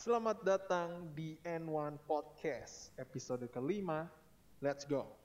Selamat datang di N1 Podcast, episode kelima. Let's go.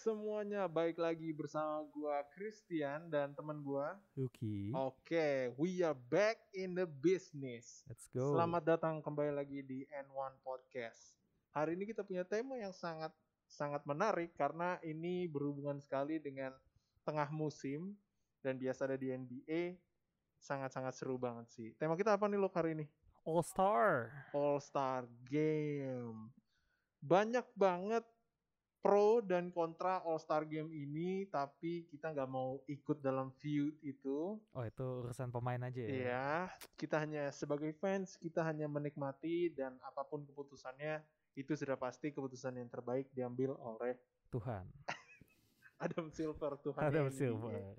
Semuanya, baik lagi bersama gua Christian dan teman gua. Yuki. Oke, we are back in the business. Let's go. Selamat datang kembali lagi di N1 Podcast. Hari ini kita punya tema yang sangat sangat menarik karena ini berhubungan sekali dengan tengah musim dan biasa ada di NBA. Sangat-sangat seru banget sih. Tema kita apa nih lo hari ini? All Star. All Star Game. Banyak banget pro dan kontra All Star Game ini, tapi kita nggak mau ikut dalam feud itu. Oh itu urusan pemain aja ya. Iya, kita hanya sebagai fans, kita hanya menikmati dan apa pun keputusannya itu sudah pasti keputusan yang terbaik diambil oleh Tuhan. Adam Silver Tuhan Adam NBA. Silver.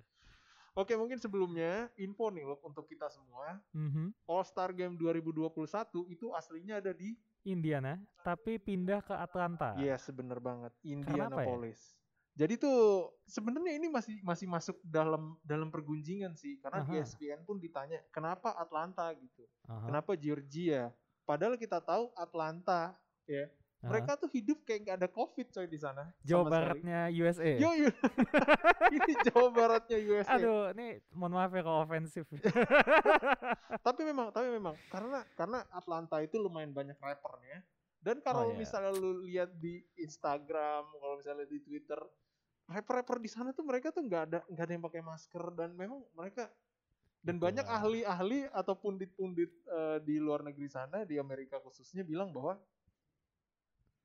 Oke, mungkin sebelumnya info nih loh untuk kita semua. Mhm. All Star Game 2021 itu aslinya ada di Indiana, tapi pindah ke Atlanta. Iya, sebener banget. ya? Indianapolis. Jadi tuh sebenarnya ini masih masih masuk dalam dalam pergunjingan sih karena di Aha. ESPN pun ditanya kenapa Atlanta gitu. Aha, Kenapa Georgia? Padahal kita tahu Atlanta ya. Mereka tuh hidup kayak nggak ada Covid coy di sana. Jawa sama sekali. Baratnya USA. Yo, yo. ini Jawa Baratnya USA. Aduh, ini mohon maaf ya kalau ofensif. Tapi memang tapi memang karena karena Atlanta itu lumayan banyak rappernya. Dan kalau Oh, iya. misalnya lu lihat di Instagram, kalau misalnya di Twitter, rapper-rapper di sana tuh mereka tuh nggak ada nggak ada yang pakai masker dan memang mereka dan Betul banyak ahli-ahli atau pundit-pundit eh, di luar negeri sana di Amerika khususnya bilang bahwa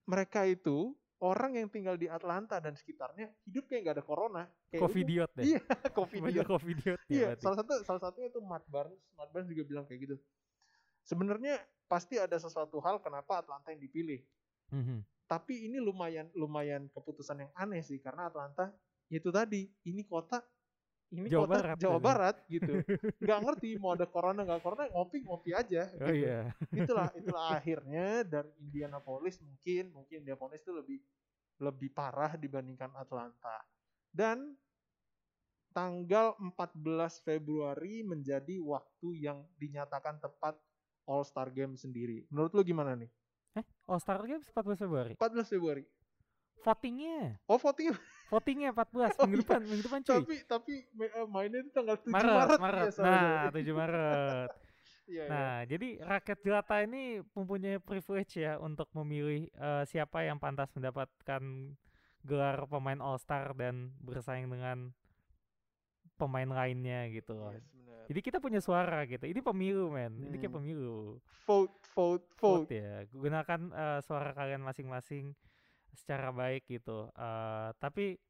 mereka itu orang yang tinggal di Atlanta dan sekitarnya hidup kayak nggak ada corona kayak Covidiot deh. Iya, covid Banyak Covidiot ya Iya, berarti. salah satu salah satunya itu Matt Barnes. Matt Barnes juga bilang kayak gitu. Sebenarnya pasti ada sesuatu hal kenapa Atlanta yang dipilih. Mhm. Tapi ini lumayan lumayan keputusan yang aneh sih karena Atlanta itu tadi ini kota ini Jawa kota Barat Jawa. Barat gitu. Nggak ngerti mau ada corona nggak corona ngopi ngopi aja. Oh gitu. iya. Itulah itulah akhirnya dari Indianapolis mungkin mungkin Indianapolis itu lebih lebih parah dibandingkan Atlanta. Dan tanggal 14 Februari menjadi waktu yang dinyatakan tepat All Star Game sendiri. Menurut lu gimana nih? Eh, All Star Games 14 Februari. 14 Februari. Votingnya, Oh voting votingnya 14 Oh, minggu iya. depan, minggu depan cuy. tapi tapi eh, mainnya itu tanggal 7 Maret, Maret. Maret. Ya, nah. 7 Maret. Iya, iya. Nah, jadi rakyat jelata ini mempunyai privilege ya untuk memilih eh, siapa yang pantas mendapatkan gelar pemain All Star dan bersaing dengan pemain lainnya gitu loh. Yes. Jadi kita punya suara gitu. Ini pemilu, men. Ini kayak Hmm. pemilu. Vote, vote, vote. Vote ya. Gunakan eh, suara kalian masing-masing secara baik gitu. Eh, tapi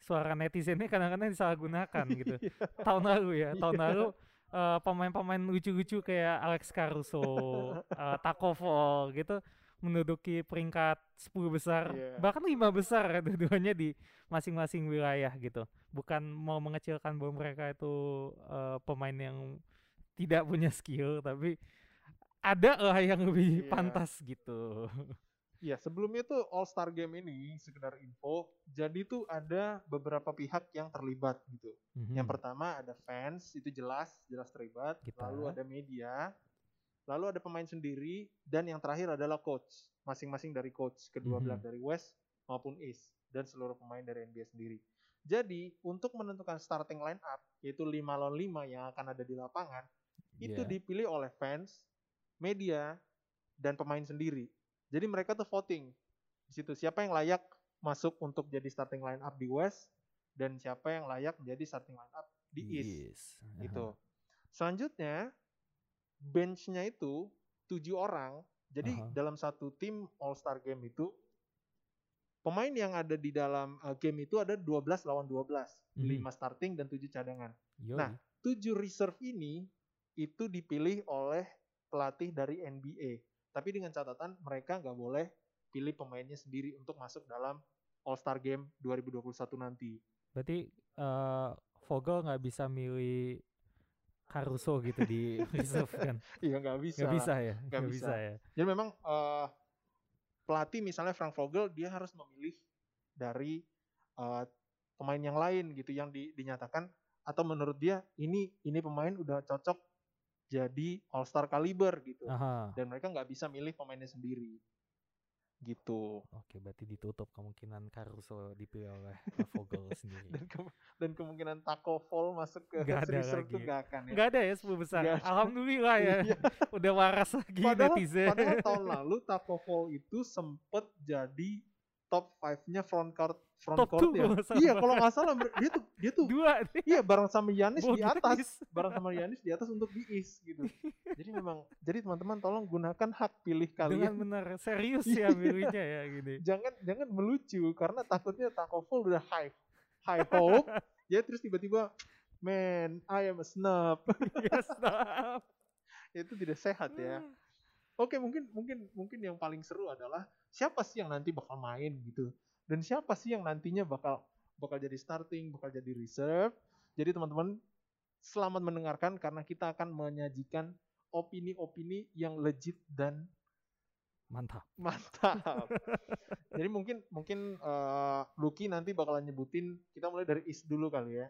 suara netizennya kadang-kadang disalahgunakan gitu. Iya. tahun lalu ya tahun Iya. lalu eh, pemain-pemain lucu-lucu kayak Alex Caruso, eh, Takovo gitu menduduki peringkat 10 besar Iya. bahkan lima besar ya dua-duanya di masing-masing wilayah gitu bukan mau mengecilkan bahwa mereka itu eh, pemain yang tidak punya skill tapi ada lah yang lebih Iya. pantas gitu Ya, sebelumnya tuh All Star Game ini sekedar info. Jadi tuh ada beberapa pihak yang terlibat gitu. Yang Mhm. pertama ada fans, itu jelas, jelas terlibat. Kita. Lalu ada media, lalu ada pemain sendiri, dan yang terakhir adalah coach. Masing-masing dari coach, kedua Mhm. belah dari West maupun East, dan seluruh pemain dari NBA sendiri. Jadi, untuk menentukan starting line up, yaitu 5 lawan 5 yang akan ada di lapangan, itu Iya. dipilih oleh fans, media, dan pemain sendiri. Jadi mereka tuh voting di situ siapa yang layak masuk untuk jadi starting line up di West dan siapa yang layak menjadi starting line up di East Yes. gitu. Selanjutnya benchnya itu tujuh orang. Jadi Aha. dalam satu tim All Star Game itu pemain yang ada di dalam uh, game itu ada 12 lawan 12, Mhm. 5 starting dan 7 cadangan. Yoi. Nah, tujuh reserve ini itu dipilih oleh pelatih dari NBA. Tapi dengan catatan mereka nggak boleh pilih pemainnya sendiri untuk masuk dalam All Star Game 2021 nanti. Berarti eh Vogel nggak bisa milih Caruso gitu di reserve kan. Iya nggak bisa. Nggak bisa ya. Nggak bisa. bisa ya. Jadi memang eh, pelatih misalnya Frank Vogel dia harus memilih dari eh, pemain yang lain gitu yang di- dinyatakan atau menurut dia ini ini pemain udah cocok jadi All Star caliber gitu. Aha. Dan mereka nggak bisa milih pemainnya sendiri. Gitu. Oke, berarti ditutup kemungkinan Caruso dipilih oleh Vogel sendiri. Dan ke- dan kemungkinan Taco Fall masuk ke Nggak ada lagi. tuh nggak akan ya. Nggak ada ya 10 besar. Ada. Alhamdulillah ya. Iya. Udah waras lagi Padahal, netizen. padahal tahun lalu Taco Fall itu sempet jadi top 5-nya front court front Top court ya. Iya, kalau nggak salah dia tuh dia tuh Dua iya bareng sama Yanis di atas, bareng sama Yanis di atas untuk di East gitu. Jadi memang jadi teman-teman tolong gunakan hak pilih Dengan kalian. benar serius Iya. ya milihnya ya gini. Jangan jangan melucu karena takutnya Taco Fall udah high high hope ya terus tiba-tiba man I am a snub. Ya stop. itu tidak sehat ya. Oke, mungkin mungkin mungkin yang paling seru adalah siapa sih yang nanti bakal main gitu. Dan siapa sih yang nantinya bakal bakal jadi starting, bakal jadi reserve. Jadi teman-teman selamat mendengarkan karena kita akan menyajikan opini-opini yang legit dan Mantap. mantap. jadi mungkin mungkin eh, Lucky nanti bakalan nyebutin kita mulai dari East dulu kali ya.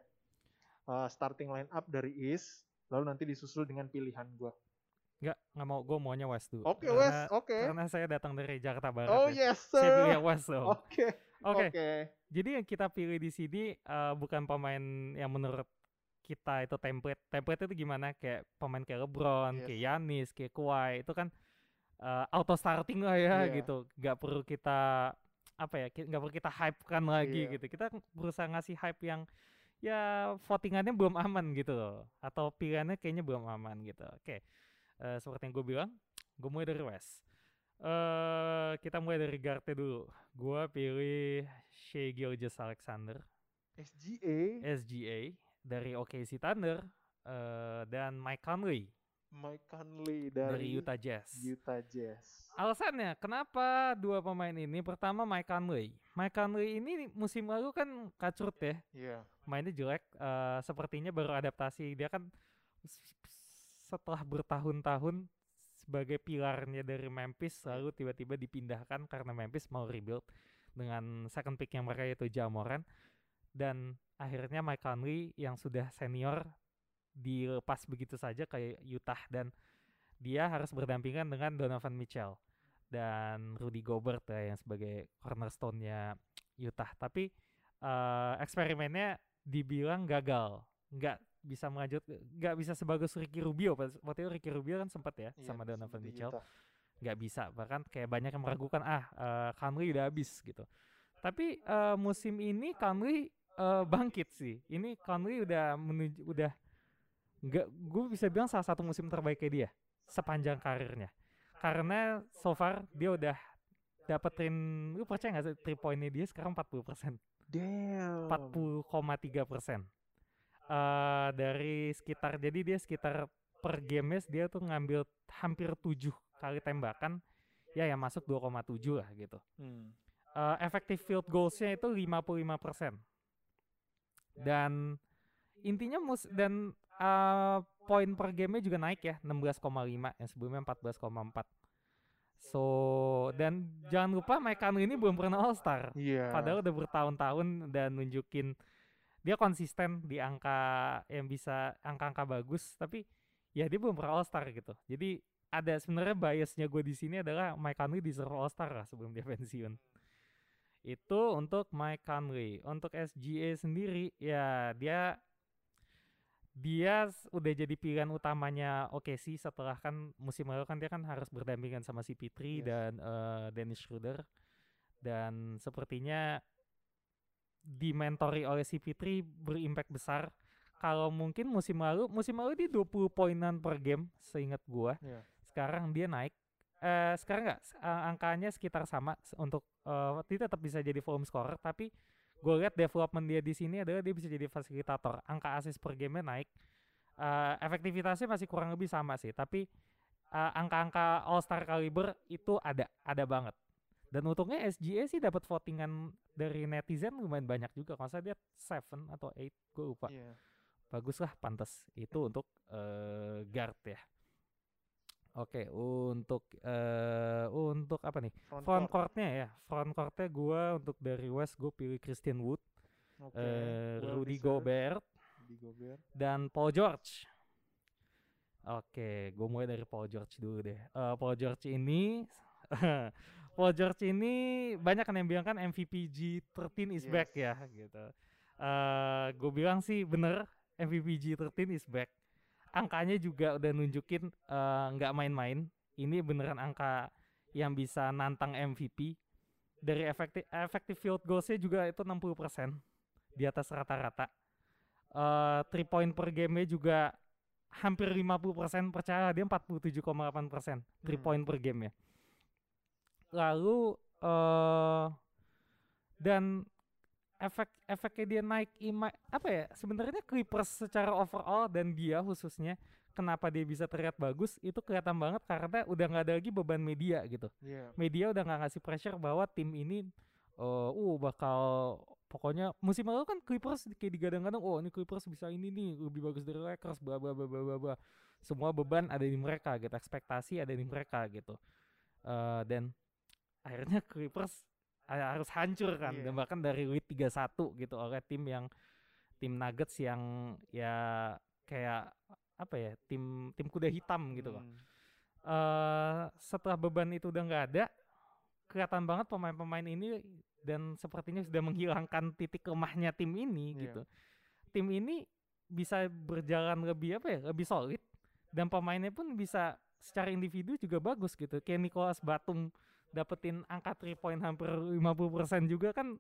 Eh, starting line up dari East, lalu nanti disusul dengan pilihan gua. Enggak, nggak mau. Gue maunya West dulu. Oke, Wes, oke. Karena saya datang dari Jakarta Barat. Oh ya. yes, Saya pilih sir. yang West dong. Oke. Oke. Jadi yang kita pilih di sini eh, bukan pemain yang menurut kita itu template. Template itu gimana? Kayak pemain kayak LeBron, Yes. kayak Yanis, kayak Kawhi itu kan eh, auto starting lah ya Iya. gitu. Gak perlu kita apa ya? Gak perlu kita hypekan lagi Iya. gitu. Kita berusaha ngasih hype yang ya votingannya belum aman gitu loh. Atau pilihannya kayaknya belum aman gitu. Oke. Eh, seperti yang gue bilang, gue mulai dari West. eh kita mulai dari guardnya dulu. Gue pilih Shea Gilgeous Alexander, SGA, SGA dari OKC Thunder, eh, dan Mike Conley Mike Conley dari, dari, Utah Jazz. Utah Jazz. Alasannya kenapa dua pemain ini? Pertama Mike Conley. Mike Conley ini musim lalu kan kacrut ya, Iya. mainnya jelek. eh, sepertinya baru adaptasi. Dia kan setelah bertahun-tahun sebagai pilarnya dari Memphis, lalu tiba-tiba dipindahkan karena Memphis mau rebuild dengan second pick yang mereka yaitu Jamoran. Dan akhirnya Mike Conley yang sudah senior dilepas begitu saja ke Utah dan dia harus berdampingan dengan Donovan Mitchell dan Rudy Gobert ya yang sebagai cornerstone-nya Utah. Tapi eh, eksperimennya dibilang gagal, nggak bisa melanjut, nggak bisa sebagus Ricky Rubio. Waktu itu Ricky Rubio kan sempat ya Iya, sama Donovan Mitchell, nggak bisa. Bahkan kayak banyak yang meragukan ah Conley udah habis gitu. Tapi eh, musim ini Conley eh, bangkit sih. Ini Conley udah menuju udah nggak gue bisa bilang salah satu musim terbaiknya dia sepanjang karirnya. Karena so far dia udah dapetin lu percaya nggak sih three pointnya dia sekarang 40% Damn. 40,3 persen Eh, dari sekitar jadi dia sekitar per game dia tuh ngambil hampir 7 kali tembakan. Ya yang masuk 2,7 lah gitu. Hmm. Eh, effective field goalsnya itu 55 persen. Dan intinya mus dan eh, poin per gamenya juga naik ya 16,5 yang sebelumnya 14,4 so dan jangan lupa Mike Conley ini belum pernah All Star Iya. Padahal udah bertahun-tahun dan nunjukin dia konsisten di angka yang bisa angka-angka bagus, tapi ya dia belum pernah All Star gitu. Jadi ada sebenarnya biasnya gue di sini adalah Mike Conley deserve All Star lah sebelum dia pensiun. Itu untuk Mike Conley. Untuk SGA sendiri ya dia dia udah jadi pilihan utamanya OKC setelah kan musim lalu kan dia kan harus berdampingan sama si Pitri Yes. dan eh, Dennis Schroeder dan sepertinya dimentori oleh si Fitri berimpact besar. Kalau mungkin musim lalu, musim lalu dia 20 poinan per game seingat gua. Iya. Sekarang dia naik. Eh sekarang nggak eh, angkanya sekitar sama untuk eh dia tetap bisa jadi volume scorer tapi gue lihat development dia di sini adalah dia bisa jadi fasilitator. Angka assist per game naik. Eh efektivitasnya masih kurang lebih sama sih, tapi eh, angka-angka All Star caliber itu ada, ada banget. Dan untungnya SGA sih dapat votingan dari netizen lumayan banyak juga. Kalau saya dia 7 atau 8, gue lupa. Iya. bagus lah pantas itu untuk uh, guard ya. Oke, untuk uh, untuk apa nih? Front, Front court. courtnya ya. Front courtnya gue untuk dari West gue pilih Christian Wood, Oke, eh, well Rudy deserved. Gobert, Rudy Gobert. dan Paul George. Oke, gue mulai dari Paul George dulu deh. Eh, Paul George ini, Paul George ini banyak kan yang bilang kan MVP G13 is back ya, Yes. gitu. Eh, gue bilang sih bener, MVP G13 is back. Angkanya juga udah nunjukin eh, nggak main-main. Ini beneran angka yang bisa nantang MVP. Dari efektif effective field goalsnya juga itu 60% di atas rata-rata. Eh, three point per game juga hampir 50% percaya dia 47,8% three Hmm. point per game ya. Lalu eh dan efek efeknya dia naik ima apa ya sebenarnya Clippers secara overall dan dia khususnya kenapa dia bisa terlihat bagus itu kelihatan banget karena udah nggak ada lagi beban media gitu. Iya. media udah nggak ngasih pressure bahwa tim ini uh, uh bakal pokoknya musim lalu kan Clippers kayak digadang-gadang oh ini Clippers bisa ini nih lebih bagus dari Lakers bla bla bla bla bla. Semua beban ada di mereka gitu ekspektasi ada di mereka gitu. Eh, dan akhirnya Clippers ha- harus hancur kan dan bahkan dari lead 3-1 gitu oleh tim yang tim Nuggets yang ya kayak apa ya tim tim kuda hitam gitu loh Hmm. eh setelah beban itu udah nggak ada, kelihatan banget pemain-pemain ini dan sepertinya sudah menghilangkan titik lemahnya tim ini Iya. gitu. Tim ini bisa berjalan lebih apa ya, lebih solid dan pemainnya pun bisa secara individu juga bagus gitu. Kayak Nicholas Batum dapetin angka 3 point hampir 50% juga kan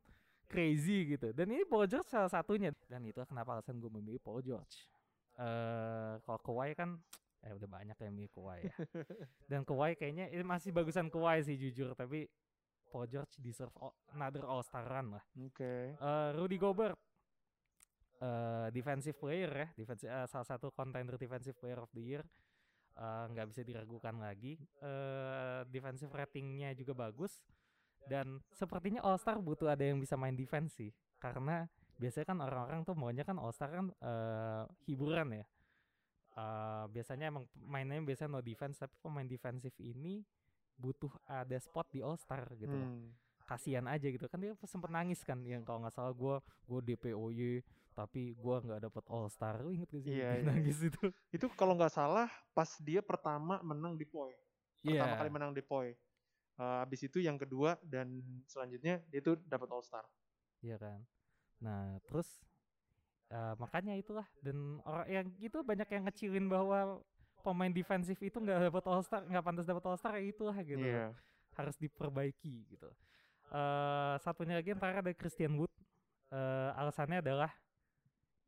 crazy gitu. Dan ini Paul George salah satunya. Dan itu kenapa alasan gue memilih Paul George. Eh kalau Kawhi kan eh udah banyak yang milih Kawhi ya. Dan Kawhi kayaknya ini masih bagusan Kawhi sih jujur, tapi Paul George deserve all- another All Star run lah. Oke. Eh, Rudy Gobert eh defensive player ya, defensive eh, salah satu contender defensive player of the year. Eh, nggak bisa diragukan lagi. eh defensive ratingnya juga bagus dan sepertinya All Star butuh ada yang bisa main defense sih, karena biasanya kan orang-orang tuh maunya kan All Star kan eh hiburan ya. Eh biasanya emang mainnya biasanya no defense tapi pemain defensif ini butuh ada spot di All Star gitu Hmm. kasihan aja gitu kan dia sempet nangis kan yang kalau nggak salah gue gue DPOY tapi gue nggak dapet All Star lu inget gak sih Iya, dia iya. nangis itu Itu kalau nggak salah pas dia pertama menang di POI. Pertama Iya. kali menang di POI. Eh, habis itu yang kedua dan selanjutnya dia tuh dapat All Star. iya kan nah terus eh, makanya itulah dan orang yang itu banyak yang ngecilin bahwa pemain defensif itu nggak dapat All Star nggak pantas dapat All Star ya itulah gitu. Iya. harus diperbaiki gitu. eh satunya lagi yang terakhir ada Christian Wood. eh alasannya adalah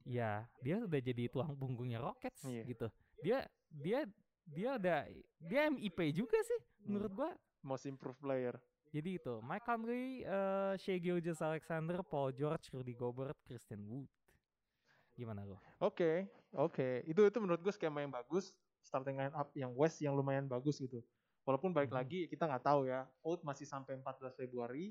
ya dia udah jadi tulang punggungnya Rockets Iya. gitu. Dia dia dia udah dia MIP juga sih menurut gua. Most improved player. Jadi itu Mike Conley, eh Shea Gilgeous Alexander, Paul George, Rudy Gobert, Christian Wood. Gimana lo? Oke, oke. Itu itu menurut gue skema yang bagus. Starting line up yang West yang lumayan bagus gitu. Walaupun balik Mhm. lagi kita nggak tahu ya. Vote masih sampai 14 Februari.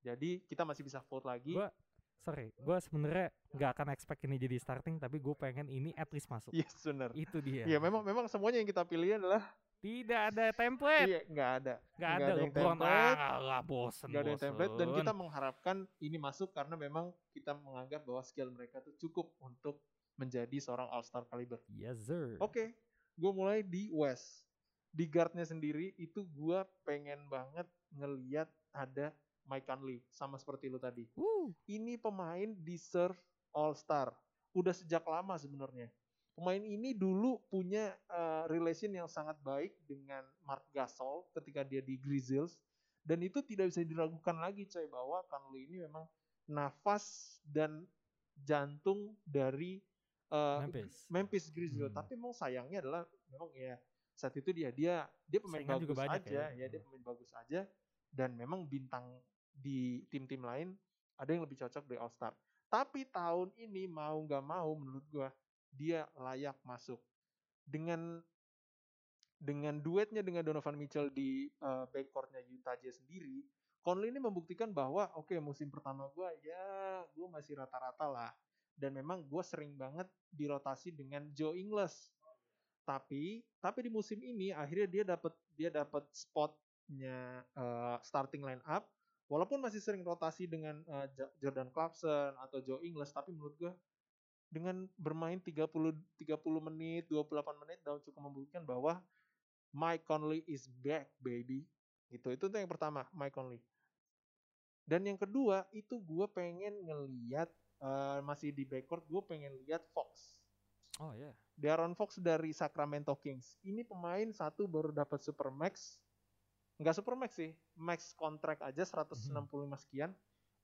Jadi kita masih bisa vote lagi. Gua sorry, gua sebenarnya nggak akan expect ini jadi starting, tapi gue pengen ini at least masuk. Yes, benar. Itu dia. Iya, memang memang semuanya yang kita pilih adalah Tidak ada template. iya nggak ada. Nggak ada yang LeBron template. ah nggak bosen nggak ada yang template dan bosen. kita mengharapkan ini masuk karena memang kita menganggap bahwa skill mereka tuh cukup untuk menjadi seorang all star caliber. yes sir Oke, gue mulai di West. Di guardnya sendiri itu gue pengen banget ngeliat ada Mike Conley sama seperti lu tadi. Wuh, Ini pemain deserve All Star. Udah sejak lama sebenarnya. Pemain ini dulu punya uh, relation yang sangat baik dengan Mark Gasol ketika dia di Grizzlies dan itu tidak bisa diragukan lagi coy bahwa Conley ini memang nafas dan jantung dari uh, Memphis Memphis Grizzlies. Hmm. Tapi memang sayangnya adalah memang ya saat itu dia dia dia pemain Saingan juga bagus banyak aja, ya. ya. dia pemain bagus aja dan memang bintang di tim-tim lain ada yang lebih cocok di All Star. Tapi tahun ini mau nggak mau menurut gua dia layak masuk dengan dengan duetnya dengan Donovan Mitchell di uh, backcourtnya Utah Jazz sendiri, Conley ini membuktikan bahwa oke musim pertama gua ya gua masih rata-rata lah, dan memang gue sering banget dirotasi dengan Joe Ingles. Tapi tapi di musim ini akhirnya dia dapat dia dapat spotnya uh, starting line up walaupun masih sering rotasi dengan uh, Jordan Clarkson atau Joe Ingles tapi menurut gue dengan bermain 30 30 menit, 28 menit dan cukup membuktikan bahwa Mike Conley is back baby. Gitu. Itu tuh yang pertama, Mike Conley. Dan yang kedua itu gue pengen ngeliat uh, masih di backcourt gue pengen lihat Fox. Oh ya. Yeah. Darren Fox dari Sacramento Kings. Ini pemain satu baru dapat supermax. Enggak supermax sih, max kontrak aja 165 hmm. sekian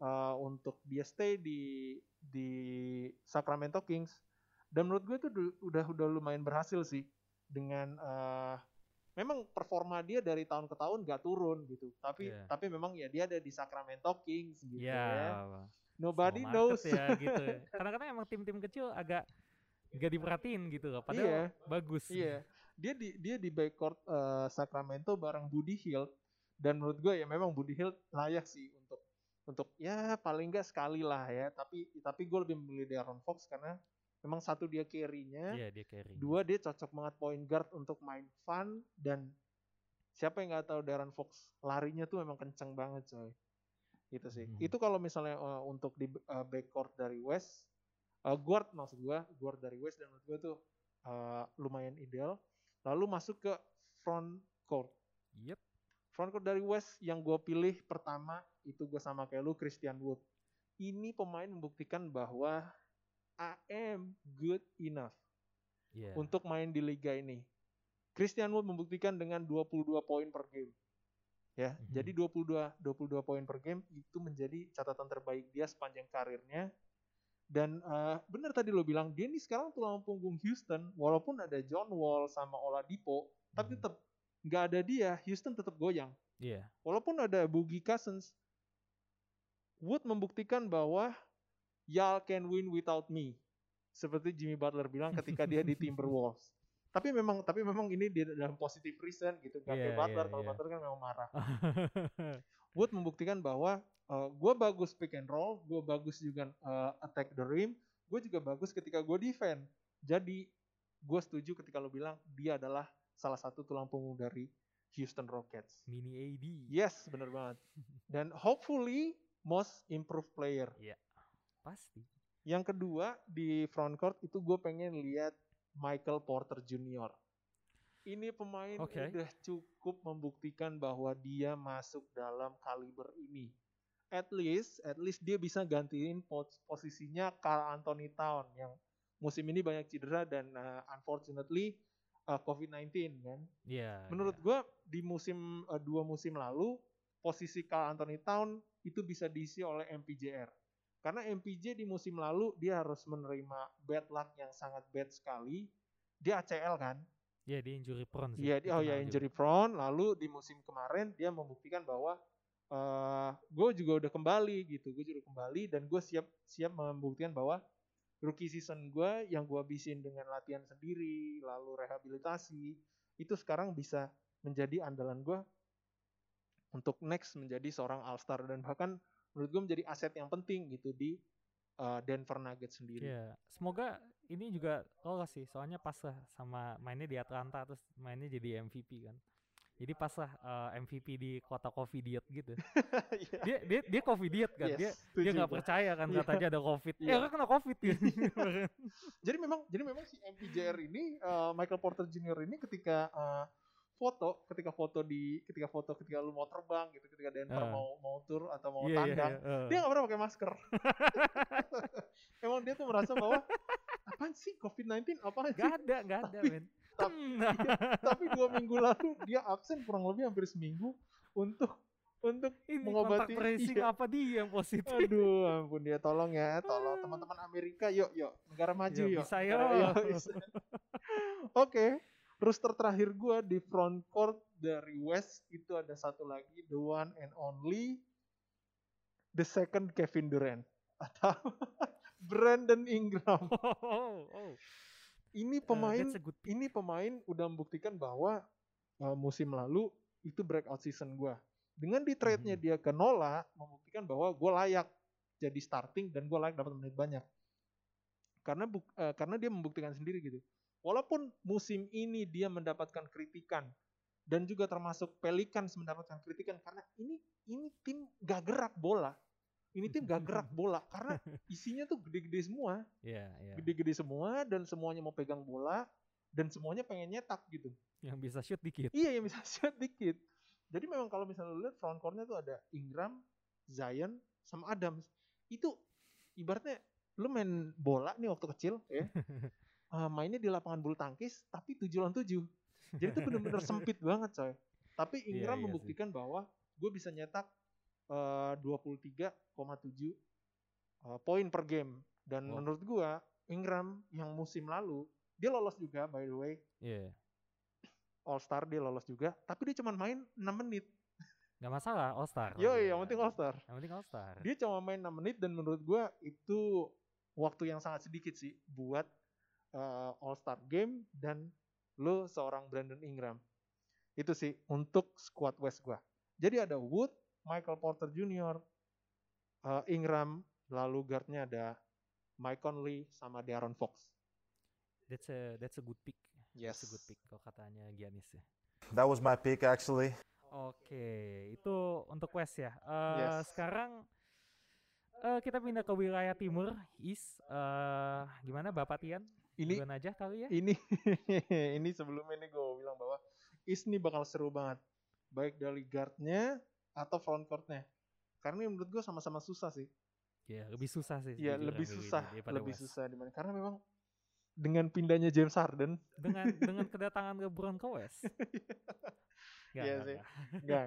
uh, untuk dia stay di di Sacramento Kings. Dan menurut gue itu udah udah lumayan berhasil sih dengan uh, memang performa dia dari tahun ke tahun gak turun gitu. Tapi yeah. tapi memang ya dia ada di Sacramento Kings gitu yeah. ya. Nobody knows ya gitu. Kadang-kadang emang tim-tim kecil agak gak diperhatiin gitu loh. Padahal iya, bagus. Iya. Dia di dia di backcourt uh, Sacramento bareng Buddy Hield dan menurut gue ya memang Buddy Hield layak sih untuk untuk ya paling gak sekali lah ya. Tapi tapi gue lebih memilih Darren Fox karena memang satu dia carry-nya, iya, dia carry. dua dia cocok banget point guard untuk main fun dan siapa yang nggak tahu Darren Fox larinya tuh memang kenceng banget coy gitu sih. Hmm. Itu kalau misalnya uh, untuk di uh, backcourt dari West uh, guard maksud gue guard dari West dan menurut gue tuh uh, lumayan ideal lalu masuk ke front court yep front court dari West yang gue pilih pertama itu gue sama kayak lu Christian Wood ini pemain membuktikan bahwa I am good enough yeah. untuk main di liga ini Christian Wood membuktikan dengan 22 poin per game ya. Mm -hmm. Jadi 22 22 poin per game itu menjadi catatan terbaik dia sepanjang karirnya dan uh, bener tadi lo bilang dia ini sekarang tulang punggung Houston walaupun ada John Wall sama Oladipo hmm. tapi tetap nggak ada dia Houston tetap goyang. Iya. Yeah. Walaupun ada Boogie Cousins Wood membuktikan bahwa y'all can win without me. Seperti Jimmy Butler bilang ketika dia di Timberwolves. Tapi memang tapi memang ini dia dalam positive reason gitu. Gak yeah, kayak Butler, yeah, kalau yeah. Butler kan memang marah. Wood membuktikan bahwa uh, eh, gue bagus pick and roll, gue bagus juga uh, attack the rim, gue juga bagus ketika gue defend. Jadi gue setuju ketika lo bilang dia adalah salah satu tulang punggung dari Houston Rockets. Mini AD. Yes, bener banget. Dan hopefully most improved player. Iya, pasti. Yang kedua di front court itu gue pengen lihat Michael Porter Jr. Ini pemain okay. udah cukup membuktikan bahwa dia masuk dalam kaliber ini at least at least dia bisa gantiin pos posisinya Carl Anthony Town yang musim ini banyak cedera dan uh, unfortunately uh, COVID-19 kan. Iya. Yeah, Menurut yeah. gue di musim uh, dua musim lalu posisi Carl Anthony Town itu bisa diisi oleh MPJR. Karena MPJ di musim lalu dia harus menerima bad luck yang sangat bad sekali. Dia ACL kan. Iya, yeah, dia injury prone sih. Iya, oh ya injury prone. Lalu di musim kemarin dia membuktikan bahwa uh, gue juga udah kembali gitu gue juga kembali dan gue siap siap membuktikan bahwa rookie season gue yang gue habisin dengan latihan sendiri lalu rehabilitasi itu sekarang bisa menjadi andalan gue untuk next menjadi seorang all star dan bahkan menurut gue menjadi aset yang penting gitu di uh, Denver Nuggets sendiri. Yeah. Semoga ini juga lolos sih, soalnya pas lah sama mainnya di Atlanta terus mainnya jadi MVP kan. Jadi pas lah uh, eh, MVP di kota coffee diet gitu. yeah. Dia dia dia coffee diet kan. Yes, dia dia nggak percaya kan yeah. katanya ada covid. Yeah. Eh orang kena covid ya. jadi memang jadi memang si MPJR ini uh, Michael Porter Jr ini ketika uh, foto ketika foto di ketika foto ketika lu mau terbang gitu ketika Denver uh. mau mau tur atau mau yeah, iya, tandang yeah, yeah. Uh. dia nggak pernah pakai masker emang dia tuh merasa bahwa apaan sih COVID-19 apa sih gak ada gak ada men tapi, tapi dua minggu lalu dia absen kurang lebih hampir seminggu untuk untuk ini mengobati tracing iya. apa dia yang positif aduh ampun dia tolong ya tolong teman-teman Amerika yuk yuk negara maju yuk, yuk. bisa yuk, oke okay. Rooster terakhir gue di front court dari West itu ada satu lagi the one and only the second Kevin Durant atau Brandon Ingram. Oh, oh, oh ini eh, pemain uh, ini pemain udah membuktikan bahwa uh, musim lalu itu breakout season gue. Dengan di trade-nya hmm. dia ke Nola membuktikan bahwa gue layak jadi starting dan gue layak dapat menit banyak. karena buk- eh, karena dia membuktikan sendiri gitu. Walaupun musim ini dia mendapatkan kritikan dan juga termasuk Pelicans mendapatkan kritikan karena ini ini tim gak gerak bola. Ini tim gak gerak bola karena isinya tuh gede-gede semua, Iya, iya. gede-gede semua dan semuanya mau pegang bola dan semuanya pengen nyetak gitu. Yang bisa shoot dikit. Iya yang bisa shot dikit. Jadi memang kalau misalnya lu lihat front court-nya tuh ada Ingram, Zion, sama Adams. Itu ibaratnya lu main bola nih waktu kecil ya. eh, mainnya di lapangan bulu tangkis tapi 7 lawan 7. Jadi itu bener-bener sempit banget coy. Tapi Iya, Ingram iya sih. membuktikan bahwa gue bisa nyetak eh, 23,7 eh, poin per game. Dan Wow. menurut gue Ingram yang musim lalu dia lolos juga by the way Iya. All Star dia lolos juga, tapi dia cuma main 6 menit. Nggak masalah All Star. Yo, yang penting All Star. Yang penting All Star. Dia cuma main 6 menit dan menurut gua itu waktu yang sangat sedikit sih buat uh, All Star game dan lo seorang Brandon Ingram. Itu sih untuk squad West gua. Jadi ada Wood, Michael Porter Jr., uh, Ingram, lalu guardnya ada Mike Conley sama De'Aaron Fox. That's a that's a good pick. Yes. That's a good pick kalau katanya Giannis ya. That was my pick actually. Oke, itu untuk West ya. Eh, Yes. Sekarang eh, kita pindah ke wilayah timur, East. Eh, gimana Bapak Tian? Ini Duluan aja kali ya. ini ini sebelumnya nih gue bilang bahwa Is ini bakal seru banget baik dari guardnya atau front courtnya karena ini menurut gue sama-sama susah sih Ya, lebih susah sih. ya lebih susah ini lebih West. susah di mana karena memang dengan pindahnya James Harden Dengan dengan kedatangan LeBron ke West. Nggak, Iya sih. nggak. enggak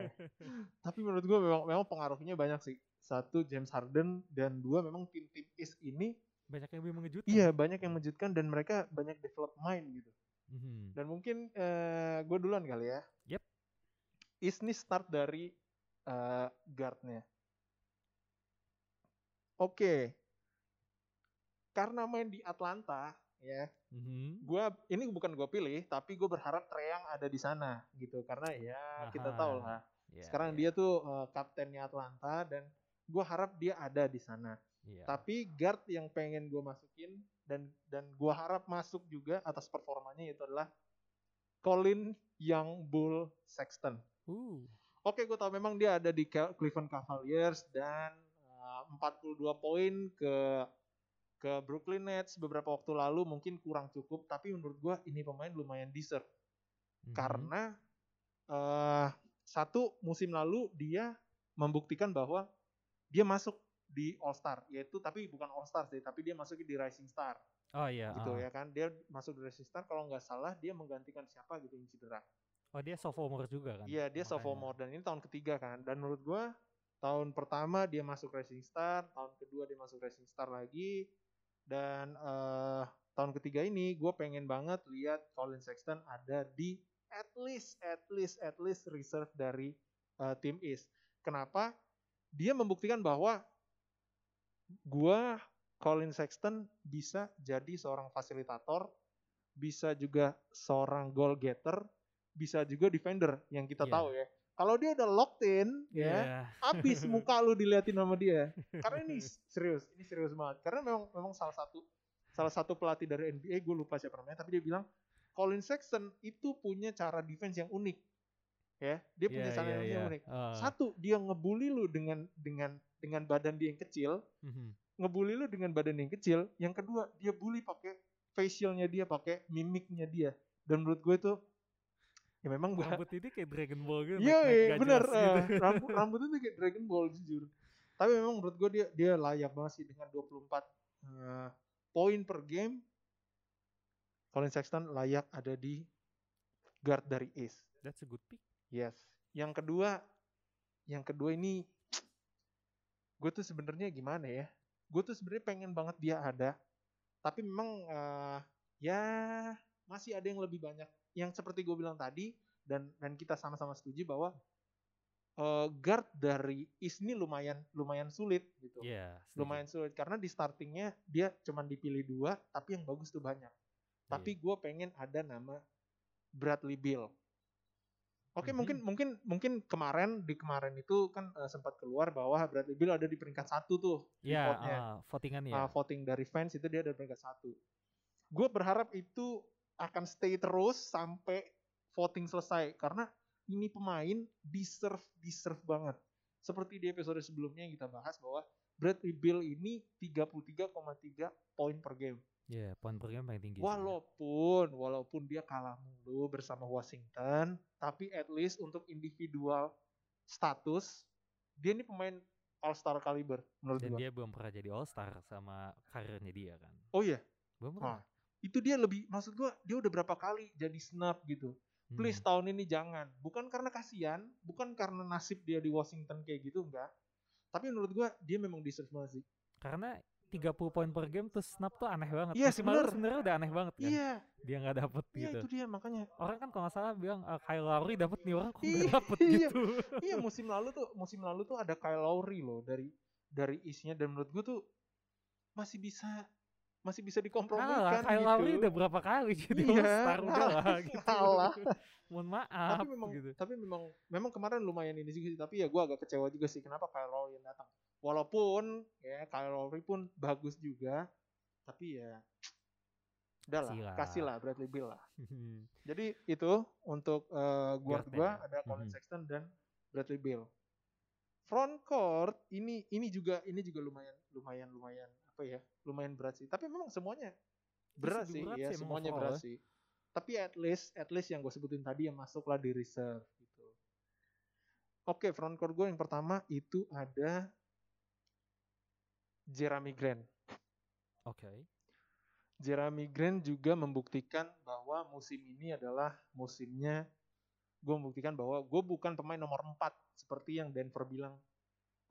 tapi menurut gue memang memang pengaruhnya banyak sih satu James Harden dan dua memang tim-tim East ini Banyak yang lebih mengejutkan. iya banyak yang mengejutkan dan mereka banyak develop mind gitu Mhm. Dan mungkin eh gue duluan kali ya. Yep. Isni start dari eh, guardnya. Oke. Karena main di Atlanta, ya, Mhm. gua ini bukan gue pilih, tapi gue berharap Treyang ada di sana gitu. Karena ya kita tahu lah. Ya, Sekarang ya, dia tuh eh, kaptennya Atlanta dan gue harap dia ada di sana. Iya. Tapi guard yang pengen gue masukin dan dan gue harap masuk juga atas performanya itu adalah Colin Young Bull Sexton. Uh, Oke, gue tahu memang dia ada di Cleveland Cavaliers dan uh, 42 poin ke ke Brooklyn Nets beberapa waktu lalu mungkin kurang cukup, tapi menurut gue ini pemain lumayan deserve mhm. karena eh satu musim lalu dia membuktikan bahwa dia masuk di All Star yaitu tapi bukan All Star sih tapi dia masuk di Rising Star Oh iya. gitu ah. ya kan dia masuk di Rising Star kalau nggak salah dia menggantikan siapa gitu yang cedera Oh dia sophomore juga kan? iya dia Makanya. sophomore dan ini tahun ketiga kan dan menurut gua tahun pertama dia masuk Rising Star tahun kedua dia masuk Rising Star lagi dan eh tahun ketiga ini gue pengen banget lihat Colin Sexton ada di at least at least at least reserve dari eh, tim East kenapa dia membuktikan bahwa gua Colin Sexton bisa jadi seorang fasilitator bisa juga seorang goal getter bisa juga defender yang kita Iya. tahu ya kalau dia udah locked in ya Iya. habis muka lu diliatin sama dia. Karena ini serius, ini serius banget. Karena memang memang salah satu salah satu pelatih dari NBA gue lupa siapa namanya tapi dia bilang Colin Sexton itu punya cara defense yang unik. Ya, dia punya Iya, cara iya, yang iya. unik. Ah, Satu, dia ngebully lu dengan dengan dengan badan dia yang kecil, mhm. ngebully lu dengan badan yang kecil. Yang kedua, dia bully pakai facialnya dia, pakai mimiknya dia. Dan menurut gue itu ya memang gue Rambut ini kayak Dragon Ball gitu. Iya, gitu. eh, rambut rambutnya tuh kayak Dragon Ball jujur. Tapi memang menurut gue dia dia layak banget sih dengan 24 eh, poin per game. Colin Sexton layak ada di guard dari Ace. That's a good pick. Yes. Yang kedua, yang kedua ini gue tuh sebenarnya gimana ya? Gue tuh sebenarnya pengen banget dia ada, tapi memang eh, ya masih ada yang lebih banyak. Yang seperti gue bilang tadi dan dan kita sama-sama setuju bahwa eh, guard dari ini lumayan lumayan sulit gitu. Iya. setuju. Lumayan sulit karena di startingnya dia cuman dipilih dua, tapi yang bagus tuh banyak. Tapi Iya. gue pengen ada nama Bradley Bill. Oke, Mhm. mungkin mungkin mungkin kemarin di kemarin itu kan eh, sempat keluar bahwa Bradley Beal ada di peringkat satu tuh Ya, vote-nya. ah, votingan ya. uh, voting dari fans itu dia ada di peringkat satu. Gue berharap itu akan stay terus sampai voting selesai karena ini pemain deserve deserve banget. Seperti di episode sebelumnya yang kita bahas bahwa Bradley Beal ini 33,3 poin per game. Ya, poin per game paling tinggi. sih. Walaupun walaupun dia kalah mulu bersama Washington, tapi at least untuk individual status dia ini pemain All Star caliber menurut Dan gua. dia belum pernah jadi All Star sama karirnya dia kan. Oh iya, Belum Wah, pernah. itu dia lebih maksud gua dia udah berapa kali jadi snub gitu. Please Hmm. tahun ini jangan. Bukan karena kasihan, bukan karena nasib dia di Washington kayak gitu enggak. Tapi menurut gua dia memang deserve banget sih. Karena 30 poin per game terus snap tuh aneh banget. Iya, lalu bener. sebenarnya udah aneh banget kan. Iya, Dia nggak dapet iya gitu. itu dia makanya. Orang kan kalau nggak salah bilang "Ah, Kyle Lowry dapet nih orang kok Iya, nggak dapet iya. gitu. iya musim lalu tuh musim lalu tuh ada Kyle Lowry loh dari dari isinya dan menurut gua tuh masih bisa masih bisa dikompromikan Kyle gitu. Lowry udah berapa kali jadi Iya, Star udah lah gitu. kalah. Mohon maaf tapi memang gitu. tapi memang memang kemarin lumayan ini sih tapi ya gua agak kecewa juga sih kenapa Kyle Lowry yang datang walaupun ya Kyle Lowry pun bagus juga tapi ya udah lah Kasih lah. Bradley Beal lah. Jadi itu untuk eh, guard gua ya. ada Colin Mhm. Sexton dan Bradley Beal. Front court ini ini juga ini juga lumayan lumayan lumayan apa ya lumayan berat sih. Tapi memang semuanya berat sih. berat ya sih semuanya berat sih. Tapi at least at least yang gue sebutin tadi yang masuklah di reserve gitu. Oke front court gue yang pertama itu ada Jeremy Grant Oke. Jeremy Grant juga membuktikan bahwa musim ini adalah musimnya gue membuktikan bahwa gue bukan pemain nomor 4 seperti yang Denver bilang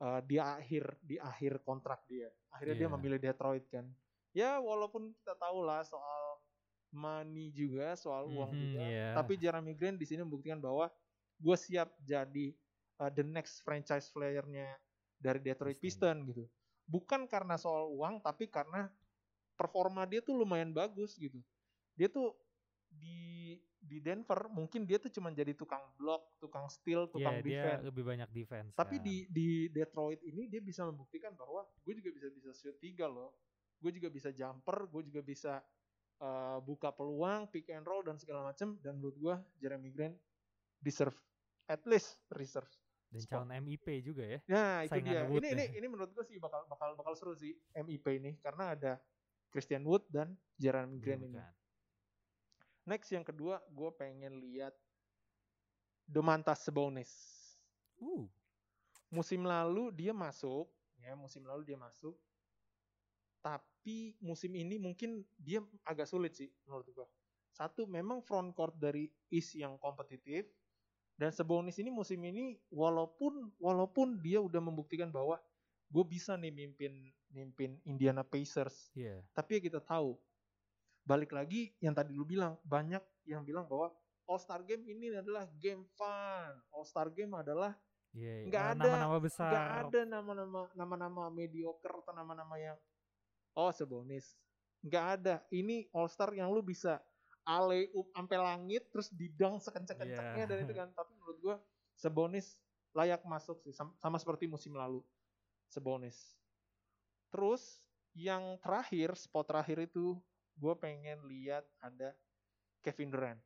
eh, di akhir di akhir kontrak dia. Akhirnya dia Iya. memilih Detroit kan. Ya walaupun kita tahu lah soal money juga, soal uang Mhm, juga. iya. Tapi Jeremy Grant di sini membuktikan bahwa gue siap jadi uh, the next franchise player-nya dari Detroit Piston. Piston gitu. Bukan karena soal uang, tapi karena performa dia tuh lumayan bagus gitu. Dia tuh di di Denver mungkin dia tuh cuma jadi tukang block, tukang steal, Iya, tukang dia defense. lebih banyak defense. Tapi kan. di di Detroit ini dia bisa membuktikan bahwa gue juga bisa bisa shoot tiga loh. Gue juga bisa jumper, gue juga bisa uh, buka peluang, pick and roll dan segala macam. Dan menurut gue Jeremy Grant deserve at least reserve. Dan spot. calon MIP juga ya. Nah itu Saingan dia. Wood Ini ya. ini ini menurut gue sih bakal bakal bakal seru sih MIP ini karena ada Christian Wood dan Jeremy Grant ini. Next yang kedua gue pengen lihat Domantas Sabonis. Uh, musim lalu dia masuk ya musim lalu dia masuk tapi musim ini mungkin dia agak sulit sih menurut gua satu memang front court dari East yang kompetitif dan Sabonis ini musim ini walaupun walaupun dia udah membuktikan bahwa gue bisa nih mimpin mimpin Indiana Pacers. Iya. tapi ya kita tahu balik lagi yang tadi lu bilang banyak yang bilang bahwa All Star Game ini adalah game fun. All Star Game adalah Iya, Nggak eh, ada- nama-nama besar. nggak ada nama-nama nama-nama mediocre atau nama-nama yang oh Sabonis nggak ada. Ini All Star yang lu bisa alley up sampai langit terus didang sekencang-kencangnya Iya. dan itu kan tapi menurut gua Sabonis layak masuk sih sama, sama seperti musim lalu Sabonis terus yang terakhir spot terakhir itu gue pengen lihat ada Kevin Durant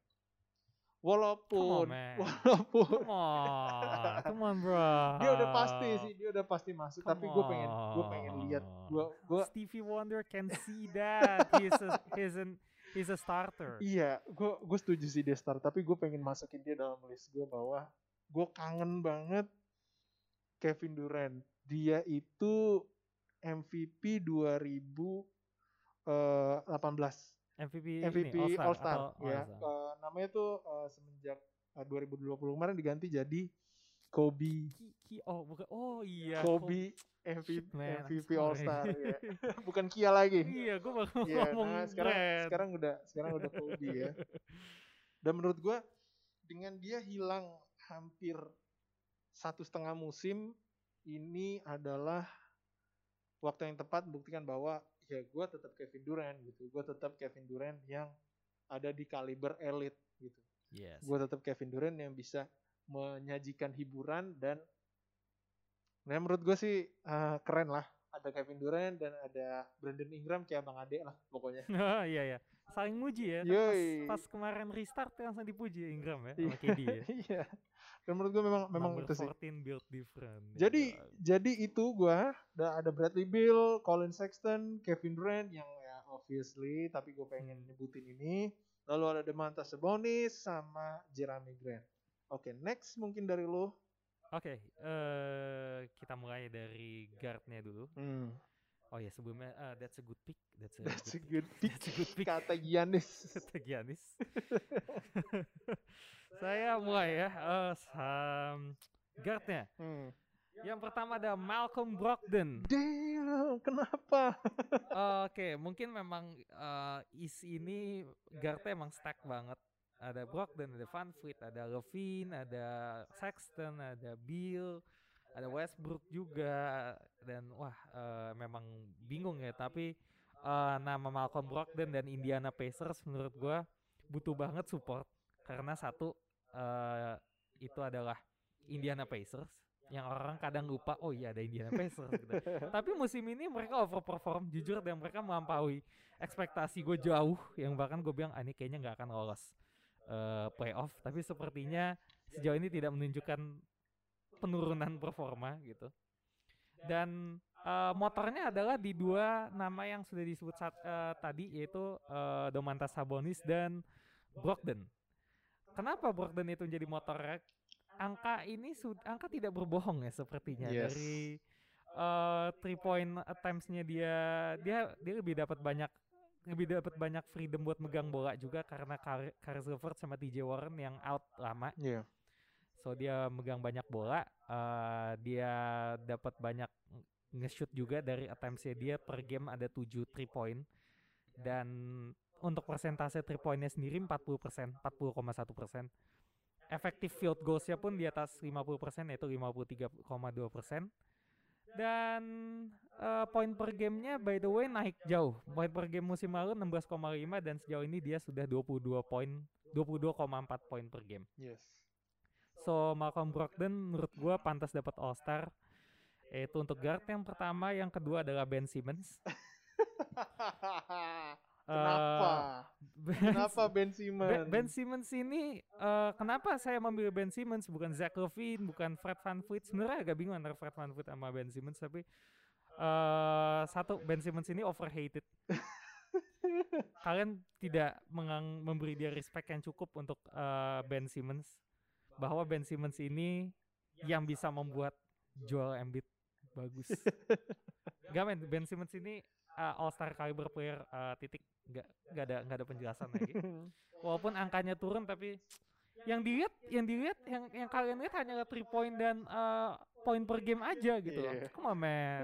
walaupun man. walaupun Come on, come on bro. dia udah pasti sih dia udah pasti masuk Come tapi gue pengen gue pengen lihat gue gue Stevie Wonder can see that he's a he's an he's a starter. iya gue gue setuju sih dia start tapi gue pengen masukin dia dalam list gue bahwa gue kangen banget Kevin Durant dia itu MVP 2018 MVP MVP ini, All Star, atau ya All-Star? Eh, namanya tuh eh, semenjak eh, 2020 kemarin diganti jadi Kobe Ki- Ki- oh bukan oh iya Kobe MVP Shit, man, MVP. All Star ya bukan Kia lagi iya gue baru Iya, ngomong nah, sekarang Brand. sekarang udah sekarang udah Kobe ya. Dan menurut gua dengan dia hilang hampir satu setengah musim ini adalah waktu yang tepat membuktikan bahwa ya gua tetap Kevin Durant gitu. Gua tetap Kevin Durant yang ada di kaliber elit gitu. yes Gua tetap Kevin Durant yang bisa menyajikan hiburan dan nah menurut gue sih eh, keren lah ada Kevin Durant dan ada Brandon Ingram kayak abang adek lah pokoknya Oh, iya ya. Saling muji ya. Pas, Yoi. pas kemarin restart ya langsung dipuji Ingram ya Iya. sama KD ya. iya dan menurut gue memang memang Number itu sih 14 build different. ya jadi kan. jadi itu gua ada ada Bradley Beal, Colin Sexton, Kevin Durant yang ya obviously tapi gue pengen Hmm. nyebutin ini. Lalu ada Demantas Sabonis sama Jeremy Grant. Oke, next mungkin dari lo. Oke, eh kita mulai dari guardnya dulu. Hmm. Oh ya sebelumnya eh, that's a good pick. That's a That's a good, good pick. that's a good pick. Kata Giannis. Kata Giannis. Saya mulai ya. eh, sam- guardnya. Hmm. Yang pertama ada Malcolm Brogdon. Damn, kenapa? Oke, mungkin memang eh, isi ini guardnya emang stack banget. Ada Brogdon, ada Van Fleet, ada Levine, ada Sexton, ada Bill, ada Westbrook juga dan wah eh, memang bingung ya. Tapi eh, nama Malcolm Brogdon dan Indiana Pacers menurut gua butuh banget support karena satu eh, itu adalah Indiana Pacers yang orang kadang lupa oh iya ada Indiana Pacers gitu. Tapi musim ini mereka overperform jujur dan mereka melampaui ekspektasi gue jauh yang bahkan gue bilang ah, ini kayaknya nggak akan lolos eh, playoff. Tapi sepertinya sejauh ini tidak menunjukkan penurunan performa gitu. Dan eh, motornya adalah di dua nama yang sudah disebut saat, eh, tadi yaitu eh, Domantas Sabonis dan Brogdon. Kenapa Brogdon itu menjadi motornya? Angka ini angka tidak berbohong ya sepertinya Yes. dari eh three point attempts-nya dia dia dia lebih dapat banyak lebih dapat banyak freedom buat megang bola juga karena Kar- Caris LeVert sama TJ Warren yang out lama Iya. so dia megang banyak bola eh dia dapat banyak nge-shoot juga dari attempts-nya dia per game ada 7 3 point dan untuk persentase 3 pointnya sendiri 40%, 40,1%. Efektif field goals-nya pun di atas 50% yaitu 53,2%. Dan eh, poin per gamenya by the way naik jauh. Poin per game musim lalu 16,5 dan sejauh ini dia sudah 22 poin 22,4 poin per game. Yes. So Malcolm Brogdon menurut gua pantas dapat All Star. Itu untuk guard yang pertama, yang kedua adalah Ben Simmons. Kenapa? Ben, Kenapa Ben Simmons? Ben, Ben Simmons ini eh, kenapa saya memilih Ben Simmons bukan Zach Levine, bukan Fred Van Vliet? Sebenarnya agak bingung antara Fred Van Vliet sama Ben Simmons tapi eh satu Ben Simmons ini overhated. Kalian tidak mengang- memberi dia respect yang cukup untuk eh, Ben Simmons bahwa Ben Simmons ini yang bisa membuat Joel Embiid bagus. Gak men, Ben Simmons ini uh, All Star caliber player uh, titik nggak nggak ada nggak ada penjelasan lagi. Walaupun angkanya turun tapi yang dilihat yang dilihat yang yang kalian lihat hanyalah three point dan uh, poin per game aja gitu loh. Iya. Come on man.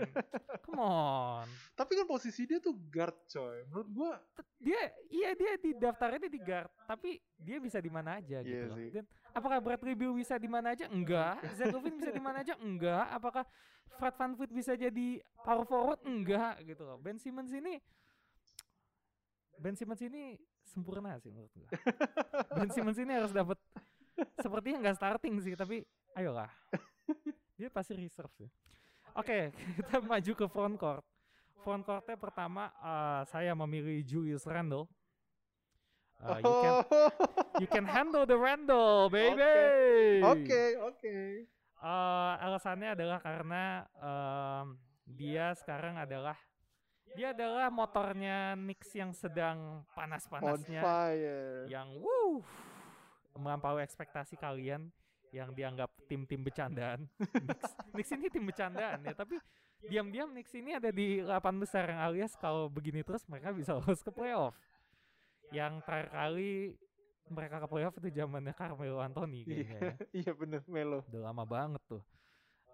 Come on. Tapi kan posisi dia tuh guard coy. Menurut gua Dia iya dia di daftarnya dia di guard, tapi dia bisa di mana aja gitu Iya loh. Dan apakah Bradley Beal bisa di mana aja? Enggak. Zach Levine bisa di mana aja? Enggak. Apakah Fred Van Vliet bisa jadi power forward? Enggak gitu loh. Ben Simmons ini Ben Simmons ini sempurna sih menurut gua. ben Simmons ini harus dapat sepertinya nggak starting sih, tapi ayolah. Dia pasti reserve sih. Oke, kita maju ke front court. Front courtnya pertama eh, saya memilih Julius Randle. Uh, you can you can handle the Randle, baby. Oke, oke. Eh, alasannya adalah karena em, dia sekarang adalah dia adalah motornya Knicks yang sedang panas-panasnya yang wuh melampaui ekspektasi kalian yang dianggap tim-tim bercandaan. Knicks, Knicks ini tim bercandaan ya, tapi diam-diam Knicks ini ada di delapan besar yang alias kalau begini terus mereka bisa lolos ke playoff. Yang terakhir kali mereka ke playoff itu zamannya Carmelo Anthony Iya, kayaknya. ya. iya bener Melo. Udah lama banget tuh.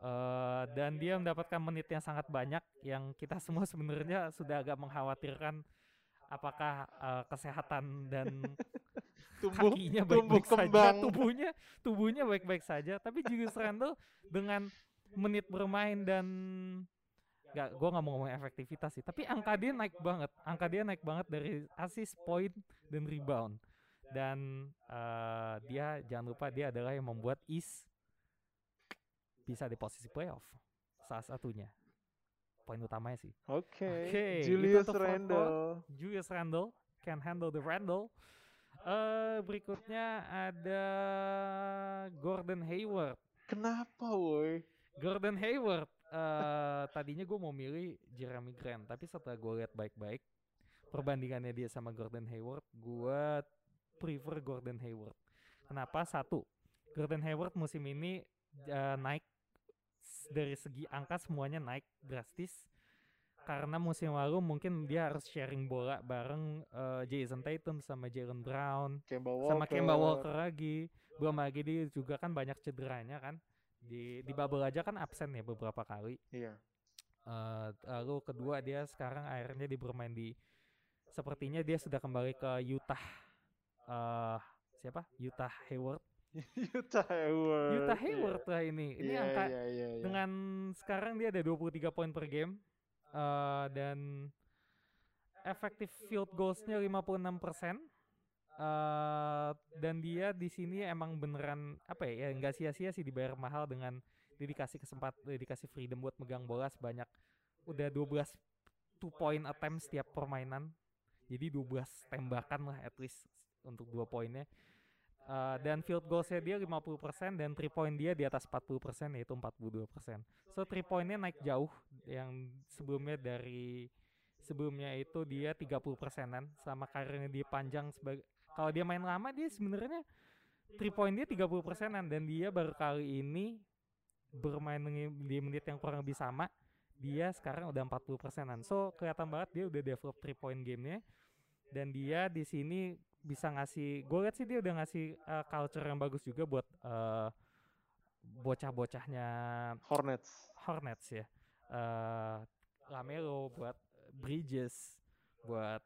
Eh, dan dia mendapatkan menit yang sangat banyak yang kita semua sebenarnya sudah agak mengkhawatirkan apakah eh, kesehatan dan Tumbuh kakinya baik-baik saja, kembang. tubuhnya tubuhnya baik-baik saja, tapi Julius Randle dengan menit bermain dan nggak gua nggak mau ngomong efektivitas sih, tapi angka dia naik banget, angka dia naik banget dari assist, point dan rebound. dan eh, dia jangan lupa dia adalah yang membuat East bisa di posisi playoff salah satunya poin utamanya sih Oke. Oke, itu Julius. Randle. Julius Randle can handle the Randle eh berikutnya ada Gordon Hayward. Kenapa woi? Gordon Hayward eh tadinya gue mau milih Jeremy Grant tapi setelah gue lihat baik-baik perbandingannya dia sama Gordon Hayward gue prefer Gordon Hayward. Kenapa? Satu Gordon Hayward musim ini eh, naik dari segi angka semuanya naik drastis karena musim lalu mungkin dia harus sharing bola bareng eh, Jason Tatum sama Jalen Brown Kemba Walker. sama Kemba Walker lagi belum lagi dia juga kan banyak cederanya kan di di bubble aja kan absen ya beberapa kali Iya. Eh, lalu kedua dia sekarang akhirnya dia bermain di sepertinya dia sudah kembali ke Utah eh siapa Utah Hayward Utah Hayward. Utah iya. Hayward lah ini ini Iya, angka iya, iya, iya. dengan sekarang dia ada 23 poin per game eh dan efektif field goalsnya 56 persen. Eh dan dia di sini emang beneran apa ya ya nggak sia-sia sih dibayar mahal dengan dia dikasih kesempat dia dikasih freedom buat megang bola sebanyak udah 12 two point attempts setiap permainan. Jadi 12 tembakan lah at least untuk dua poinnya Eh, dan field goalsnya dia 50% dan three point dia di atas 40% yaitu 42%. So three pointnya naik jauh yang sebelumnya dari sebelumnya itu dia 30 persenan sama karirnya dia panjang sebagai kalau dia main lama dia sebenarnya three point dia 30 persenan dan dia baru kali ini bermain di menit yang kurang lebih sama dia sekarang udah 40 persenan so kelihatan banget dia udah develop three point gamenya dan dia di sini bisa ngasih gue lihat sih dia udah ngasih uh, culture yang bagus juga buat uh, bocah-bocahnya Hornets. Hornets ya eh Lamelo buat Bridges buat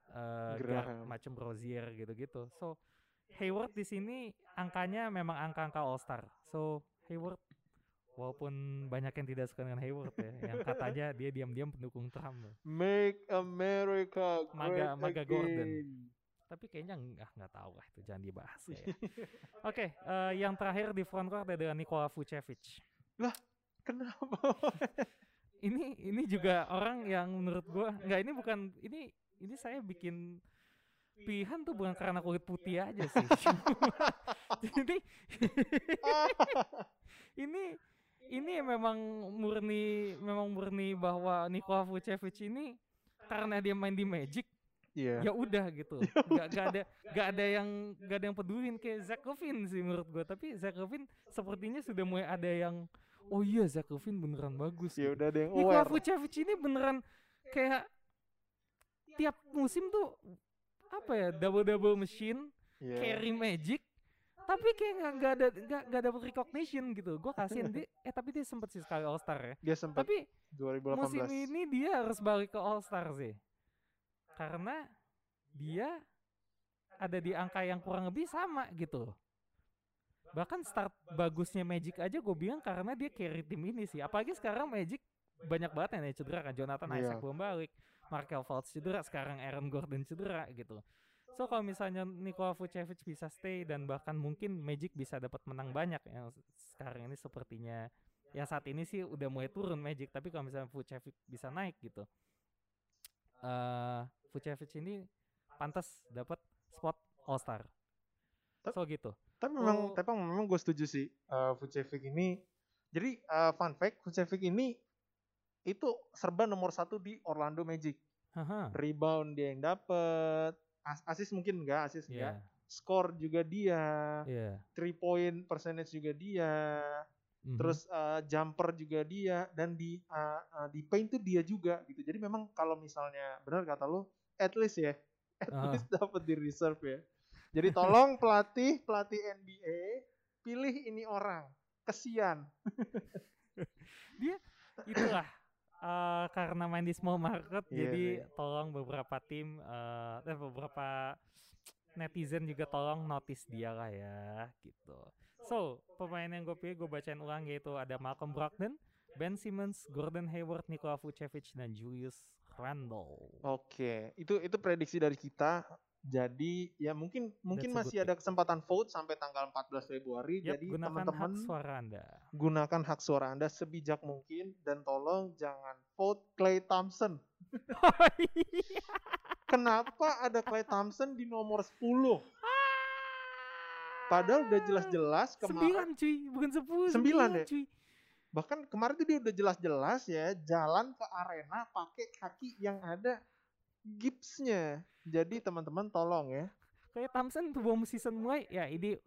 Graham. macam Rozier gitu-gitu so Hayward di sini angkanya memang angka-angka All Star so Hayward walaupun banyak yang tidak suka dengan Hayward ya yang katanya dia diam-diam pendukung Trump. Make America great Maga- Maga Gordon. Tapi kayaknya nggak nggak tahu lah itu jangan dibahas ya. Oke, eh, yang terakhir di front court adalah Nikola Vucevic. Kenapa? ini ini juga orang yang menurut gua nggak ini bukan ini ini saya bikin pilihan tuh bukan karena kulit putih aja sih. Jadi ini ini memang murni memang murni bahwa Nikola Vucevic ini karena dia main di Magic Iya. ya udah gitu nggak nggak ada nggak ada yang nggak ada yang pedulin kayak Zach Levine sih menurut gua tapi Zach Levine sepertinya sudah mulai ada yang oh iya Zach Levine beneran bagus Ya gitu. udah ada yang aware. Vucevic ini beneran kayak tiap musim tuh apa ya double double machine Iya. carry magic tapi kayak nggak nggak ada nggak nggak dapet recognition gitu gue kasihin dia eh tapi dia sempet sih sekali All Star ya Dia sempat tapi 2018. musim ini dia harus balik ke All Star sih karena dia ada di angka yang kurang lebih sama gitu. Bahkan start bagusnya Magic aja gue bilang karena dia carry tim ini sih. Apalagi sekarang Magic banyak banget yang cedera kan. Jonathan Iya. Isaac belum balik. Markel Fultz cedera sekarang Aaron Gordon cedera gitu. So kalau misalnya Nikola Vucevic bisa stay dan bahkan mungkin Magic bisa dapat menang banyak yang sekarang ini sepertinya. Yang saat ini sih udah mulai turun Magic tapi kalau misalnya Vucevic bisa naik gitu eh Vucevic ini pantas dapat spot All Star Tep- so gitu Tapi memang, Oh. tapi memang gue setuju sih. eh Vucevic ini, jadi eh, fun fact, Vucevic ini itu serba nomor satu di Orlando Magic. Haha. Rebound dia yang dapet, as assist mungkin enggak, assist Iya, enggak. Score juga dia, iya. three point percentage juga dia, Mhm. terus eh, jumper juga dia, dan di eh, eh, di paint tuh dia juga gitu. Jadi memang kalau misalnya benar kata lu, at least ya, at Ah. least dapat di reserve ya. Jadi tolong pelatih pelatih NBA pilih ini orang, kesian. itulah eh, karena main di small market Iya jadi sih. tolong beberapa tim eh, beberapa netizen juga tolong notice dia lah ya gitu so pemain yang gue pilih gue bacain ulang yaitu ada Malcolm Brogdon Ben Simmons Gordon Hayward Nikola Vucevic dan Julius Randle Oke, itu itu prediksi dari kita. Jadi ya mungkin mungkin That's masih ada kesempatan vote sampai tanggal 14 Februari. Yap, Jadi gunakan teman-teman hak suara Anda. gunakan hak suara Anda sebijak mungkin dan tolong jangan vote Clay Thompson. Kenapa ada Clay Thompson di nomor 10? Padahal udah jelas-jelas kemarin Sembilan cuy, bukan sepuluh. Sembilan ya? cuy. Bahkan kemarin tuh dia udah jelas-jelas ya jalan ke arena pakai kaki yang ada gipsnya. Jadi teman-teman tolong ya. Kayak Thompson sebelum season mulai, ya ini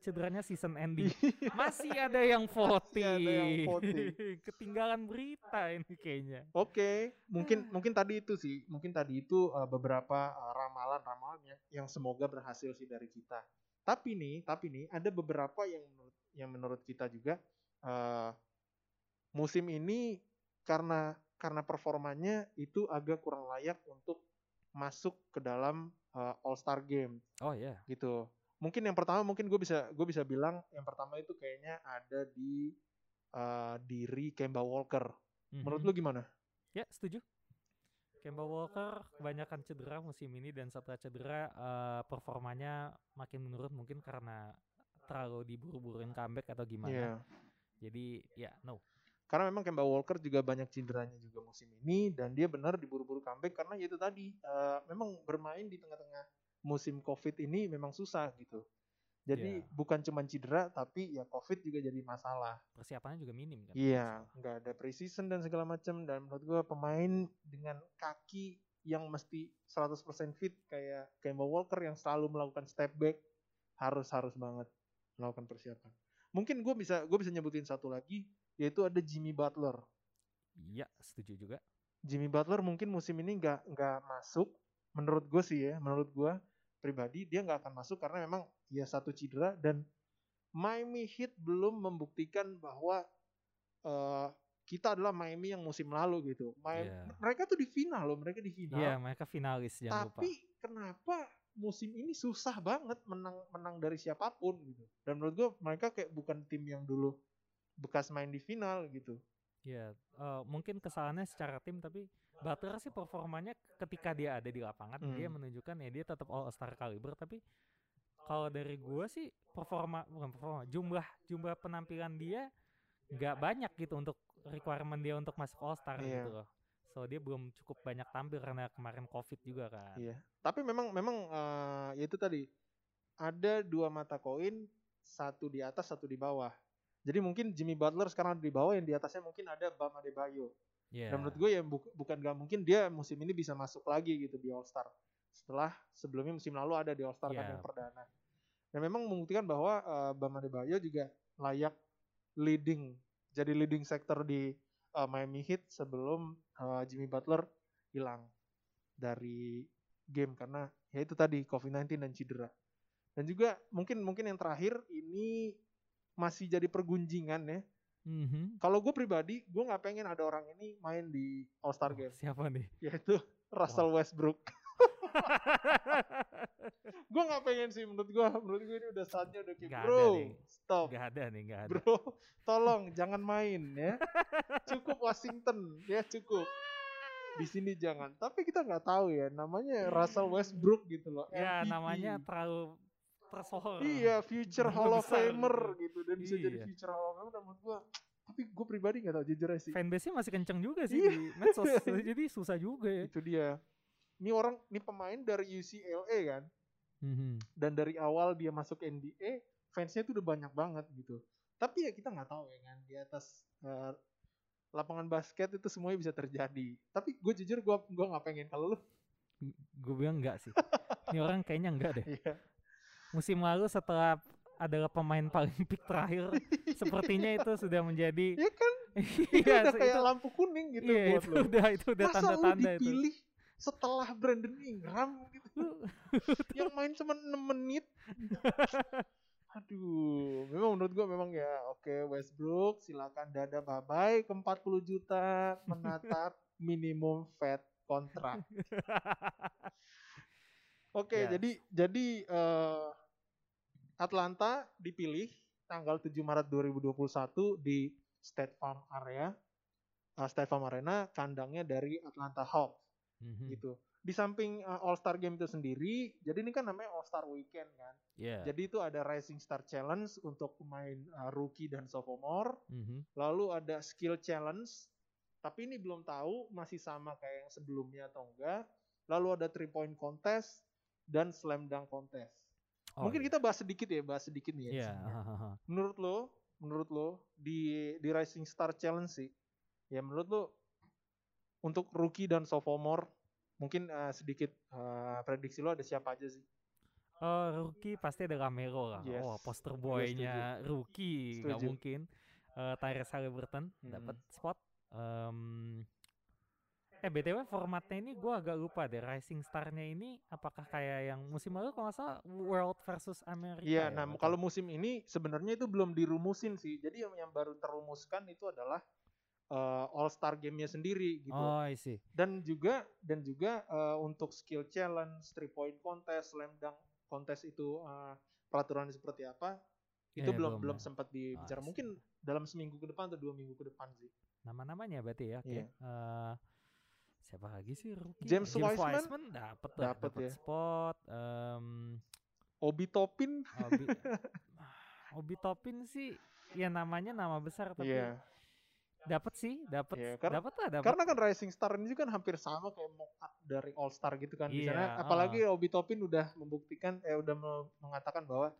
cederanya season ending. Iya. Masih ada yang voting. ada yang voting. Ketinggalan berita ini kayaknya. Oke, mungkin mungkin tadi itu sih, mungkin tadi itu uh, beberapa uh, ramalan-ramalan ya, yang semoga berhasil sih dari kita. Tapi nih, tapi nih ada beberapa yang menurut yang menurut kita juga uh, musim ini karena karena performanya itu agak kurang layak untuk masuk ke dalam uh, All Star Game Oh ya. gitu. Mungkin yang pertama mungkin gue bisa gue bisa bilang yang pertama itu kayaknya ada di uh, diri Kemba Walker. Menurut lu gimana? Ya, setuju. Kemba Walker kebanyakan cedera musim ini dan setelah cedera eh, performanya makin menurun mungkin karena terlalu diburu-buruin comeback atau gimana. Iya. Jadi ya no. Karena memang Kemba Walker juga banyak cederanya juga musim ini dan dia benar diburu-buru comeback karena ya itu tadi eh, memang bermain di tengah-tengah musim Covid ini memang susah gitu. Jadi Iya. bukan cuma cedera tapi ya Covid juga jadi masalah. Persiapannya juga minim kan. Iya, nggak ada preseason dan segala macam dan menurut gua pemain dengan kaki yang mesti 100% fit kayak Kemba Walker yang selalu melakukan step back harus harus banget melakukan persiapan. Mungkin gue bisa gue bisa nyebutin satu lagi yaitu ada Jimmy Butler. Iya, setuju juga. Jimmy Butler mungkin musim ini nggak nggak masuk menurut gue sih ya menurut gue pribadi dia nggak akan masuk karena memang ya satu cedera dan Miami Heat belum membuktikan bahwa eh, kita adalah Miami yang musim lalu gitu. Miami, Iya. Mereka tuh di final loh, mereka di final. Iya, mereka finalis jangan lupa. Tapi kenapa musim ini susah banget menang menang dari siapa pun gitu. Dan menurut gue mereka kayak bukan tim yang dulu bekas main di final gitu. Iya, eh, mungkin kesalahannya secara tim tapi Butler sih performanya ketika dia ada di lapangan dia Hmm. menunjukkan ya dia tetap all star caliber tapi kalau dari gua sih performa bukan performa jumlah jumlah penampilan dia nggak banyak gitu untuk requirement dia untuk masuk all star Iya. gitu loh. So dia belum cukup banyak tampil karena kemarin covid juga kan. Iya. Tapi memang memang eh, ya itu tadi ada dua mata koin, satu di atas, satu di bawah. Jadi mungkin Jimmy Butler sekarang di bawah, yang di atasnya mungkin ada Bam Adebayo. Iya. Dan menurut gue ya bu- bukan gak mungkin dia musim ini bisa masuk lagi gitu di All Star. Setelah sebelumnya musim lalu ada di All Star kan Iya. yang perdana. Dan memang membuktikan bahwa eh, Bam Adebayo juga layak leading, jadi leading sector di eh, Miami Heat sebelum eh, Jimmy Butler hilang dari game karena ya itu tadi COVID-19 dan cedera. Dan juga mungkin mungkin yang terakhir ini masih jadi pergunjingan ya. Mhm. Kalau gue pribadi, gue nggak pengen ada orang ini main di All Star Game, siapa nih? yaitu Russell Westbrook. gue nggak pengen sih menurut gue, menurut gue ini udah saatnya udah kayak bro, nih. stop, Gak ada nih, gak ada. bro, tolong jangan main ya, cukup Washington ya cukup. Di sini jangan. Tapi kita nggak tahu ya, namanya Russell Westbrook gitu loh. Ya MVP. namanya terlalu tersohor. Iya, future Nama Hall of Famer gitu. gitu dan bisa jadi Iya. future Hall of Famer menurut gua tapi gue pribadi nggak tahu jujur aja sih. Fanbase-nya masih kenceng juga sih Iya. di medsos. Jadi susah juga ya. Itu dia. Ini orang, ini pemain dari UCLA kan, Mhm. dan dari awal dia masuk NBA, fansnya tuh udah banyak banget gitu. Tapi ya kita nggak tahu ya kan di atas eh, lapangan basket itu semuanya bisa terjadi. Tapi gue jujur gue gua nggak pengen kalau lu. Gue bilang enggak sih. Ini orang kayaknya enggak deh. Iya. Musim lalu setelah adalah pemain paling pick terakhir, sepertinya itu sudah menjadi Ya kan, itu Iya, udah kayak itu, lampu kuning gitu iya, buat itu lu. udah itu udah tanda-tanda itu. dipilih setelah Brandon Ingram gitu. yang main cuma 6 menit. Aduh, memang menurut gua memang ya oke Westbrook silakan dada bye bye ke 40 juta menatap minimum fat kontrak. Oke, Yes. jadi jadi eh, Atlanta dipilih tanggal 7 Maret 2021 di State Farm Area. Eh, State Farm Arena kandangnya dari Atlanta Hawks Mhm. gitu. di samping uh, All Star Game itu sendiri, jadi ini kan namanya All Star Weekend kan. Iya. Jadi itu ada Rising Star Challenge untuk pemain uh, rookie dan sophomore, Mhm. lalu ada Skill Challenge, tapi ini belum tahu masih sama kayak yang sebelumnya atau enggak. Lalu ada three point contest dan slam dunk contest. Oh, Mungkin iya. kita bahas sedikit ya, bahas sedikit nih ya. Hahaha. Menurut lo, menurut lo di di Rising Star Challenge sih, ya menurut lo untuk rookie dan sophomore mungkin uh, sedikit uh, prediksi lo ada siapa aja sih? Eh, rookie pasti ada Camero lah. Yes, Wah, poster boy-nya rookie nggak mungkin. Eh Tyrese Halliburton Mm-mm. dapat spot. Em, eh btw formatnya ini gue agak lupa deh. Rising Star-nya ini apakah kayak yang musim lalu kalau nggak salah World versus Amerika? Iya, ya, nah kalau musim ini sebenarnya itu belum dirumusin sih. Jadi yang, yang baru terumuskan itu adalah All Star Game-nya sendiri gitu. Oh, I see. Dan juga dan juga eh, untuk skill challenge, three point contest, slam dunk contest itu eh, peraturannya seperti apa? Itu Eh, belum belum belum ya. sempat dibicara. See. Mungkin dalam seminggu ke depan atau dua minggu ke depan sih. Nama-namanya berarti ya. Oke. Iya. Eh, siapa lagi sih rookie? James Wiseman? dapat lah, Dapet dapat ya. spot. Em, Obi Topin, Obi, Obi Topin sih ya namanya nama besar tapi Iya. dapat sih, dapat karena- dapat lah dapat. Karena kan Rising Star ini kan hampir sama kayak mock up dari All Star gitu kan. Di sana, apalagi Obi Topin udah membuktikan eh udah me- mengatakan bahwa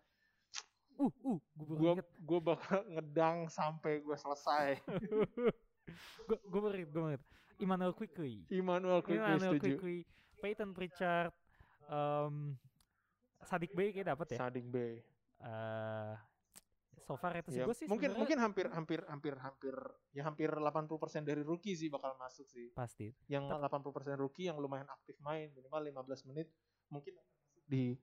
Uh, uh, gue gue bakal ngedang sampai gue selesai. gue gue gue Emmanuel Quickly. Immanuel Quickly Emmanuel setuju. Quickly, Peyton Pritchard, em Sadik Bey kayak dapat ya. Sadik Bey. Eh so far itu sih Ya, gue sih mungkin mungkin hampir hampir hampir hampir ya hampir 80% dari rookie sih bakal masuk sih. pasti. Yang Tep- 80% rookie yang lumayan aktif main minimal 15 menit mungkin di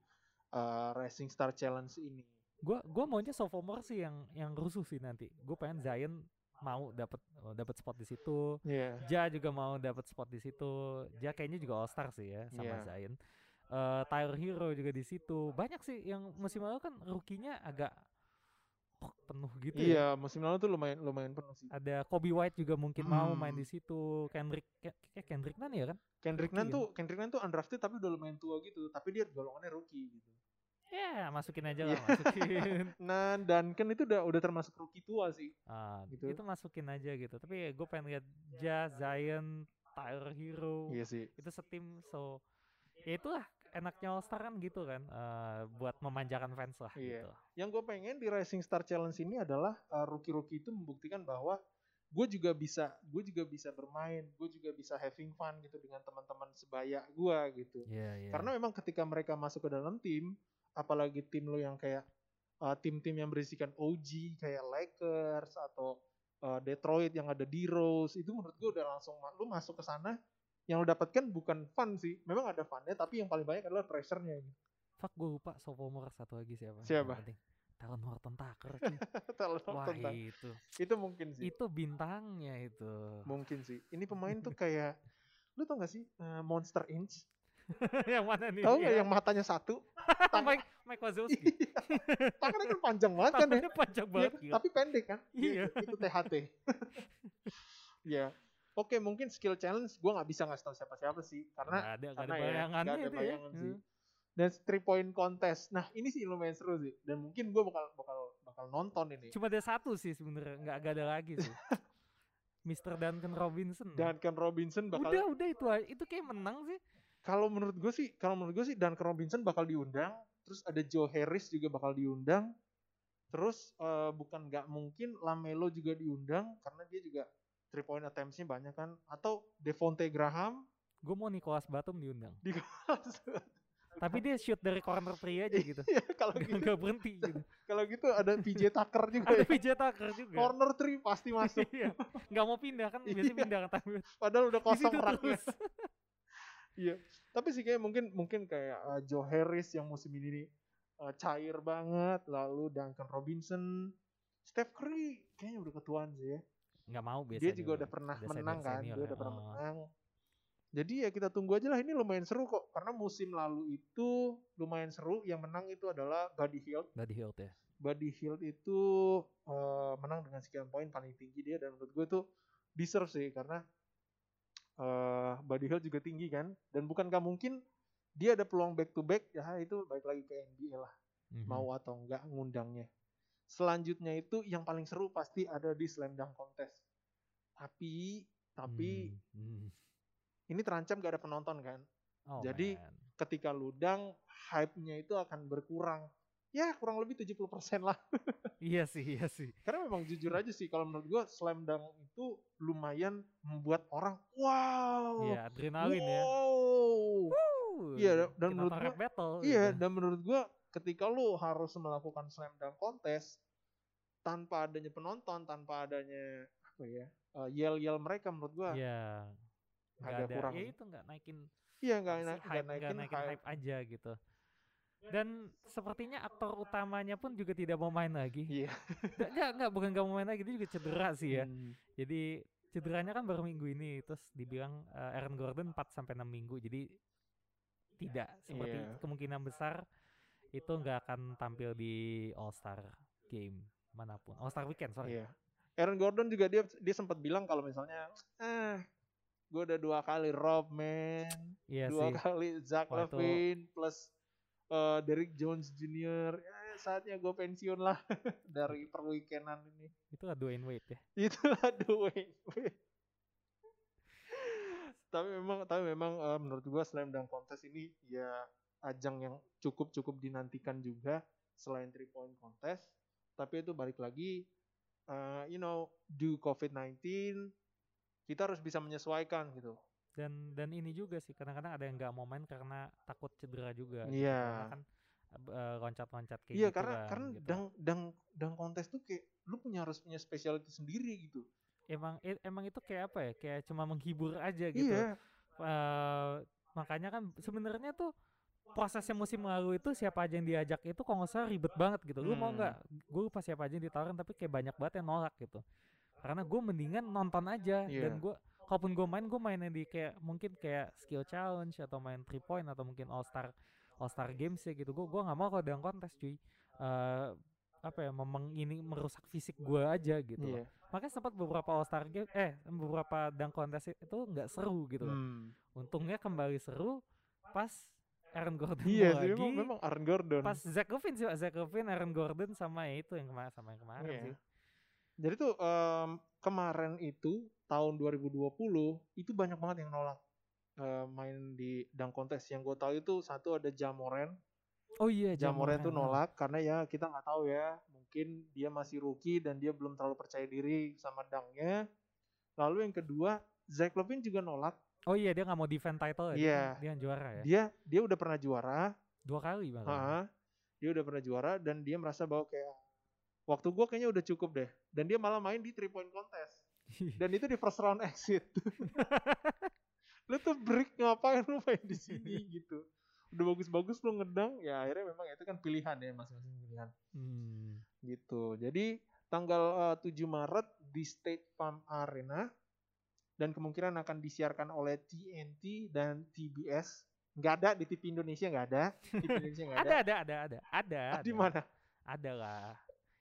uh, Rising Star Challenge ini. Gue gua maunya sophomore sih yang yang rusuh sih nanti. Gue pengen Zion mau dapat dapat spot di situ. Iya. Ja juga mau dapat spot di situ. Ja kayaknya juga All Star sih ya sama Iya. Zion. Eh Tyler Hero juga di situ. Banyak sih yang musim lalu kan rookie-nya agak penuh gitu ya. Iya, musim lalu tuh lumayan lumayan penuh sih. Ada Kobe White juga mungkin mau main Hmm. di situ. Kendrick kayak Kendrick Nunn ya kan? Kendrick Nunn tuh Kendrick Nunn tuh undrafted tapi udah lumayan tua gitu, tapi dia golongannya rookie gitu. Ya, masukin aja Iya. lah, masukin. Nah, Duncan itu udah udah termasuk rookie tua sih. Ah, Gitu. Itu masukin aja gitu. Tapi gue pengen lihat Ja, Zion, Tyler Hero. Iya sih. Itu setim so ya itulah enaknya All Star kan gitu kan eh, buat memanjakan fans lah Iya. gitu. Yang gue pengen di Rising Star Challenge ini adalah uh, rookie-rookie itu membuktikan bahwa gue juga bisa, gue juga bisa bermain, gue juga bisa having fun gitu dengan teman-teman sebaya gue gitu. Iya, iya. Karena memang ketika mereka masuk ke dalam tim, apalagi tim lo yang kayak uh, tim-tim yang berisikan OG kayak Lakers atau uh, Detroit yang ada D-Rose, itu menurut gue udah langsung lu masuk ke sana yang lo dapatkan bukan fun sih. Memang ada funnya tapi yang paling banyak adalah pressure-nya gitu. Fuck gue lupa sophomore satu lagi siapa. Siapa? Talon Horton Tucker cuy. Kalau Wah itu. itu mungkin sih. Itu bintangnya itu. Mungkin sih. Ini pemain tuh kayak lu tau gak sih uh, Monster Inch? yang mana nih? Tahu nggak Iya. yang matanya satu? Mike Mike Wazowski. Tangannya kan panjang banget kan ya? Panjang Iya, banget gila. tapi pendek kan? Iya. Itu THT. ya. Oke, mungkin skill challenge gua nggak bisa ngasih tahu siapa-siapa sih karena Nggak ada, nggak ada karena ya, nggak ada ya. bayangan sih. Hmm. dan three point contest. Nah, ini sih lumayan seru sih dan mungkin gua bakal bakal bakal nonton ini. Cuma ada satu sih sebenarnya, nggak nggak ada lagi sih. Mr. Duncan Robinson. Duncan Robinson bakal udah udah itu aja. itu kayak menang sih. Kalau menurut gue sih kalau menurut gue sih Duncan Robinson bakal diundang terus ada Joe Harris juga bakal diundang terus eh, bukan nggak mungkin Lamelo juga diundang karena dia juga three point attempts-nya banyak kan atau Devonte Graham Gue mau Nicholas Batum diundang. di Tapi dia shoot dari corner three aja gitu. Iya, kalau gitu nggak berhenti gitu. kalau gitu ada PJ Tucker juga Ada ya. PJ Tucker juga. corner three pasti masuk Iya. Nggak mau pindah kan biasanya Iya. pindah kan tapi padahal udah kosong raknya. Iya. Tapi sih kayak mungkin mungkin kayak uh, Joe Harris yang musim ini nih, uh, cair banget, lalu Duncan Robinson, Steph Curry kayaknya udah ketuaan sih ya. Nggak mau biasanya. Dia juga udah pernah menang kan, dia udah pernah Oh. menang. Jadi ya kita tunggu aja lah ini lumayan seru kok karena musim lalu itu lumayan seru yang menang itu adalah Buddy Hield. Buddy Hield ya. Buddy Hield itu uh, menang dengan sekian poin paling tinggi dia dan menurut gue tuh deserve sih karena eh Buddy Hield juga tinggi kan dan bukankah mungkin dia ada peluang back to back ya itu balik lagi ke NBA lah Mhm. mau atau enggak ngundangnya. Selanjutnya itu yang paling seru pasti ada di Slam Dunk Contest. Tapi tapi Hmm, hmm. ini terancam gak ada penonton kan. Oh, jadi- man. Ketika ludang hype-nya itu akan berkurang. Ya kurang lebih 70% lah. iya sih, iya sih. Karena memang jujur aja sih kalau menurut gua Slam Dunk itu lumayan membuat orang wow. Iya, adrenalin ya. wow. Iya, dan kayak menurut nonton gua- rap battle. Iya, gitu. dan menurut gua ketika lu harus melakukan slam dunk contest tanpa adanya penonton, tanpa adanya apa ya, uh, yell-yell mereka menurut gua Iya. Agak ada, kurang. ya itu nggak naikin iya nggak si naik, nggak hype, nggak naikin, naikin hype. hype aja gitu. Dan sepertinya aktor utamanya pun juga tidak mau main lagi. Iya. Nggak, nggak, nggak, bukan nggak mau main lagi, dia juga cedera sih ya. Hmm. Jadi cederanya kan baru minggu ini, terus dibilang eh, Aaron Gordon 4 sampai 6 minggu. Jadi tidak seperti Iya. kemungkinan besar itu nggak akan tampil di All Star game mana pun. All Star weekend, sorry. Iya. Aaron Gordon juga dia dia sempat bilang kalau misalnya ah gue udah dua kali Rob man, Iya dua sih. kali Zach Wah, itu- Levine plus uh, Derrick Jones Jr. Ya, saatnya gue pensiun lah dari perweekendan ini. Itu Dwayne Wade ya. itulah Dwayne Wade. tapi memang tapi memang eh, menurut gua slam dunk contest ini ya ajang yang cukup cukup dinantikan juga selain three point contest tapi itu balik lagi eh, you know due COVID-19 kita harus bisa menyesuaikan gitu Dan dan ini juga sih kadang-kadang ada yang nggak mau main karena takut cedera juga. gitu. Iya. Karena kan eh, loncat-loncat kayak iya gitu karena kan, karena gitu. dunk dunk dunk contest tuh kayak lu punya harus punya specialty sendiri gitu emang e- emang itu kayak apa ya? Kayak cuma menghibur aja gitu. iya Eh, makanya kan sebenarnya tuh prosesnya musim lalu itu siapa aja yang diajak itu kalau nggak salah ribet banget gitu. Lu mau Hmm. nggak? Gue lupa siapa aja yang ditawarin tapi kayak banyak banget yang nolak gitu. Karena gue mendingan nonton aja Iya. dan gue kalaupun gue main gue mainnya di kayak mungkin kayak skill challenge atau main three point atau mungkin all star all star games ya gitu. Gue gua nggak mau kalau dalam kontes cuy. Eh apa ya memang ini merusak fisik gue aja gitu. loh. iya Makanya sempat beberapa all star game eh beberapa dunk contest itu nggak seru gitu. loh. Hmm. Untungnya kembali seru pas Aaron Gordon iya sih lagi. memang memang Aaron Gordon Pas Zach Levine sih, Pak. Zach Levine, Aaron Gordon sama itu yang kemarin sama yang kemarin Iya. sih. Jadi tuh em, kemarin itu tahun 2020 itu banyak banget yang nolak eh, main di dunk contest. Yang gue tahu itu satu ada Jamoran. Oh iya, Jamoran tuh ah. nolak karena ya kita nggak tahu ya. Mungkin dia masih rookie dan dia belum terlalu percaya diri sama dunknya. Lalu yang kedua Zach Levine juga nolak. Oh iya, dia nggak mau defend title ya. Iya. Dia, dia yang juara ya. Dia dia udah pernah juara. Dua kali bahkan. Ha, dia udah pernah juara dan dia merasa bahwa kayak waktu gue kayaknya udah cukup deh. Dan dia malah main di three point contest. Dan itu di first round exit. lu tuh break ngapain lu main di sini gitu. Udah bagus-bagus lu ngedang, ya akhirnya memang itu kan pilihan ya masing-masing pilihan Hmm. gitu. Jadi tanggal eh, 7 Maret di State Farm Arena dan kemungkinan akan disiarkan oleh TNT dan TBS. Nggak ada di TV Indonesia nggak ada. TV Indonesia nggak Ada, ada, ada, ada, ada. Ah, Di ada. mana? Ada lah.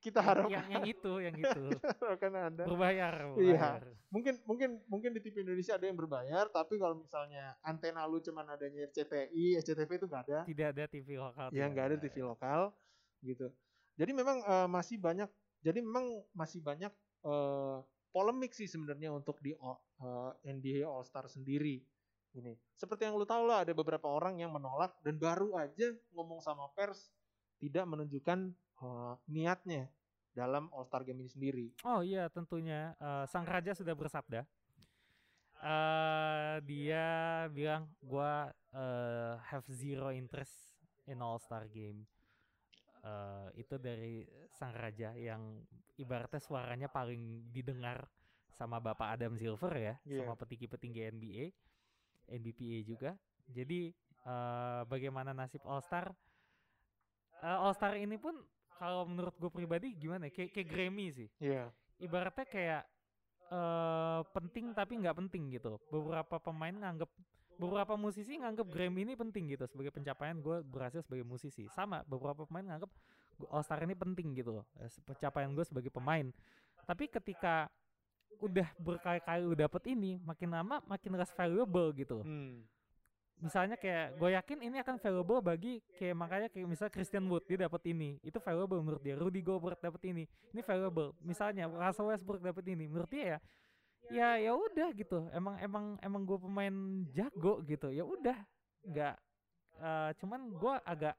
Kita Yang, harap yang, yang itu, yang itu. akan ada. Berbayar, Iya. berbayar. Mungkin mungkin mungkin di TV Indonesia ada yang berbayar, tapi kalau misalnya antena lu cuman adanya RCTI, SCTV itu nggak ada. Tidak ada TV lokal. Ya tidak nggak ada TV lokal gitu. Jadi memang eh, masih banyak jadi memang masih banyak eh, polemik sih sebenarnya untuk di O- eh, NBA All Star sendiri. Ini seperti yang lu tahu lah ada beberapa orang yang menolak dan baru aja ngomong sama pers tidak menunjukkan eh, niatnya dalam All Star Game ini sendiri. Oh iya tentunya eh, sang raja sudah bersabda. eh dia bilang gua eh, have zero interest in All Star Game. Eh, itu dari sang raja yang ibaratnya suaranya paling didengar sama Bapak Adam Silver ya, Iya. sama petinggi-petinggi NBA, NBPA juga. Jadi eh, bagaimana nasib All Star? Eh, All Star ini pun kalau menurut gue pribadi gimana? ya, Kayak kayak Grammy sih Iya. ibaratnya kayak eh penting tapi nggak penting gitu. Beberapa pemain nganggep beberapa musisi nganggep Grammy ini penting gitu sebagai pencapaian gue berhasil sebagai musisi. Sama beberapa pemain nganggep All Star ini penting gitu eh, pencapaian gue sebagai pemain. Tapi ketika udah berkali-kali lu dapet ini makin lama makin less valuable gitu loh. Hmm. Misalnya kayak gue yakin ini akan valuable bagi kayak makanya kayak misal Christian Wood dia dapat ini. Itu valuable menurut dia. Rudy Gobert dapat ini. Ini valuable. Misalnya Russell Westbrook dapat ini. Menurut dia ya ya ya udah gitu. Emang emang emang gue pemain jago gitu. Ya udah. Nggak eh, cuman gue agak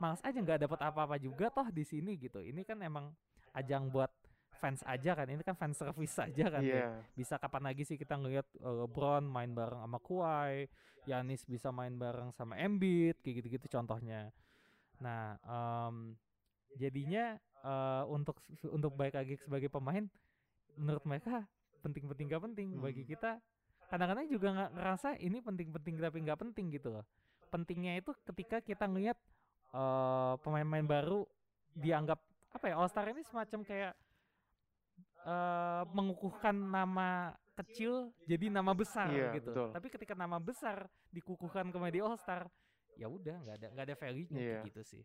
males aja. Nggak dapat apa-apa juga toh di sini gitu. Ini kan emang ajang buat fans aja kan ini kan fan service aja kan ya Iya. bisa kapan lagi sih kita ngelihat uh, LeBron main bareng sama Kawhi, Yanis bisa main bareng sama Embiid kayak gitu-gitu contohnya. Nah, em, jadinya eh, untuk untuk baik lagi sebagai pemain menurut mereka penting-penting gak penting bagi Hmm. kita kadang-kadang juga nggak ngerasa ini penting-penting tapi nggak penting gitu loh. Pentingnya itu ketika kita ngelihat eh, pemain-pemain baru dianggap apa ya All Star ini semacam kayak eh mengukuhkan nama kecil jadi nama besar Iya, gitu. betul. Tapi ketika nama besar dikukuhkan ke media All Star, ya udah nggak ada nggak ada value-nya kayak Iya. gitu sih.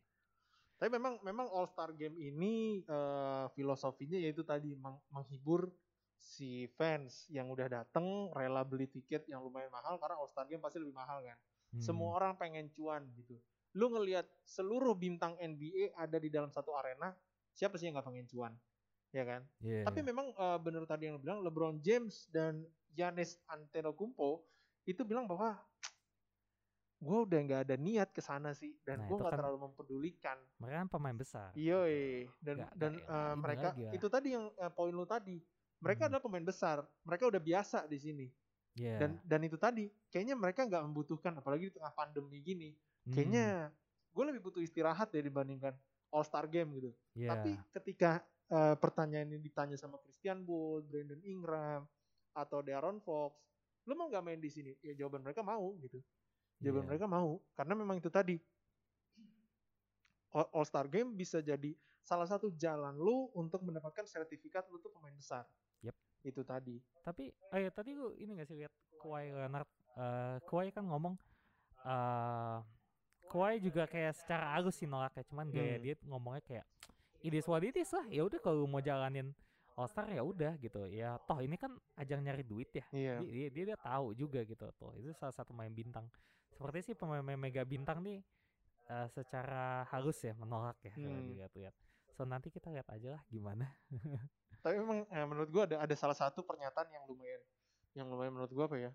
Tapi memang memang All Star Game ini eh, filosofinya yaitu tadi meng- menghibur si fans yang udah dateng rela beli tiket yang lumayan mahal karena All Star Game pasti lebih mahal kan. Hmm. Semua orang pengen cuan gitu. Lu ngelihat seluruh bintang NBA ada di dalam satu arena, siapa sih yang nggak pengen cuan? Ya kan? Iya, Tapi iya. memang eh, bener tadi yang lu bilang LeBron James dan Giannis Antetokounmpo itu bilang bahwa gue udah nggak ada niat ke sana sih dan Nah, gue nggak kan- terlalu mempedulikan. mereka kan pemain besar. Yoi, dan Nggak- dan nggak- eh, ini mereka lagi ya. itu tadi yang eh, poin lu tadi. Mereka Hmm. adalah pemain besar, mereka udah biasa di sini. Iya. Dan dan itu tadi, kayaknya mereka nggak membutuhkan apalagi di tengah pandemi gini. Hmm, Kayaknya gue lebih butuh istirahat ya dibandingkan All Star Game gitu. iya. Tapi ketika eh, pertanyaan ini ditanya sama Christian Wood, Brandon Ingram, atau De'Aaron Fox, lu mau nggak main di sini? Ya jawaban mereka mau gitu. Jawaban Iya. mereka mau karena memang itu tadi All Star Game bisa jadi salah satu jalan lu untuk mendapatkan sertifikat lu tuh pemain besar. Yep. Itu tadi. Tapi oh ya tadi lu ini gak sih lihat Kawhi Leonard eh Kawhi kan ngomong eh Kawhi juga kayak secara halus sih nolaknya cuman gaya Hmm. dia ngomongnya kayak it is what it is lah ya udah kalau mau jalanin All Star ya udah gitu ya toh ini kan ajang nyari duit ya Iya. dia, dia, dia udah tahu juga gitu tuh itu salah satu main bintang seperti sih pemain mega bintang nih eh, secara halus ya menolak ya kalau Hmm. dilihat-lihat so nanti kita lihat aja lah gimana Tapi memang eh, menurut gua ada ada salah satu pernyataan yang lumayan yang lumayan menurut gua apa ya?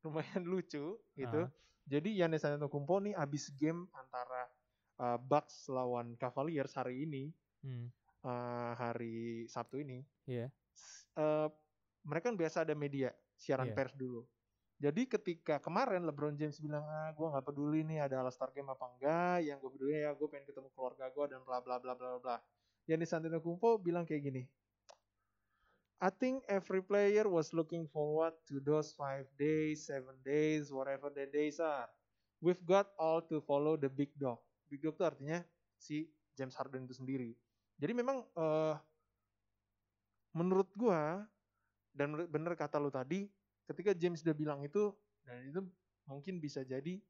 Lumayan lucu gitu. Ah. Jadi Giannis Antetokounmpo nih abis game antara uh, Bucks lawan Cavaliers hari ini, hmm. uh, hari Sabtu ini, Iya. s- uh, mereka kan biasa ada media siaran Iya. pers dulu. Jadi ketika kemarin LeBron James bilang ah gue nggak peduli nih ada All Star Game apa enggak, yang gue peduli ya gue pengen ketemu keluarga gue dan bla bla bla bla bla. Giannis Antetokounmpo bilang kayak gini. I think every player was looking forward to those five days, seven days, whatever the days are. We've got all to follow the big dog. Big dog itu artinya si James Harden itu sendiri. Jadi memang eh, menurut gua dan bener kata lu tadi, ketika James udah bilang itu dan itu mungkin bisa jadi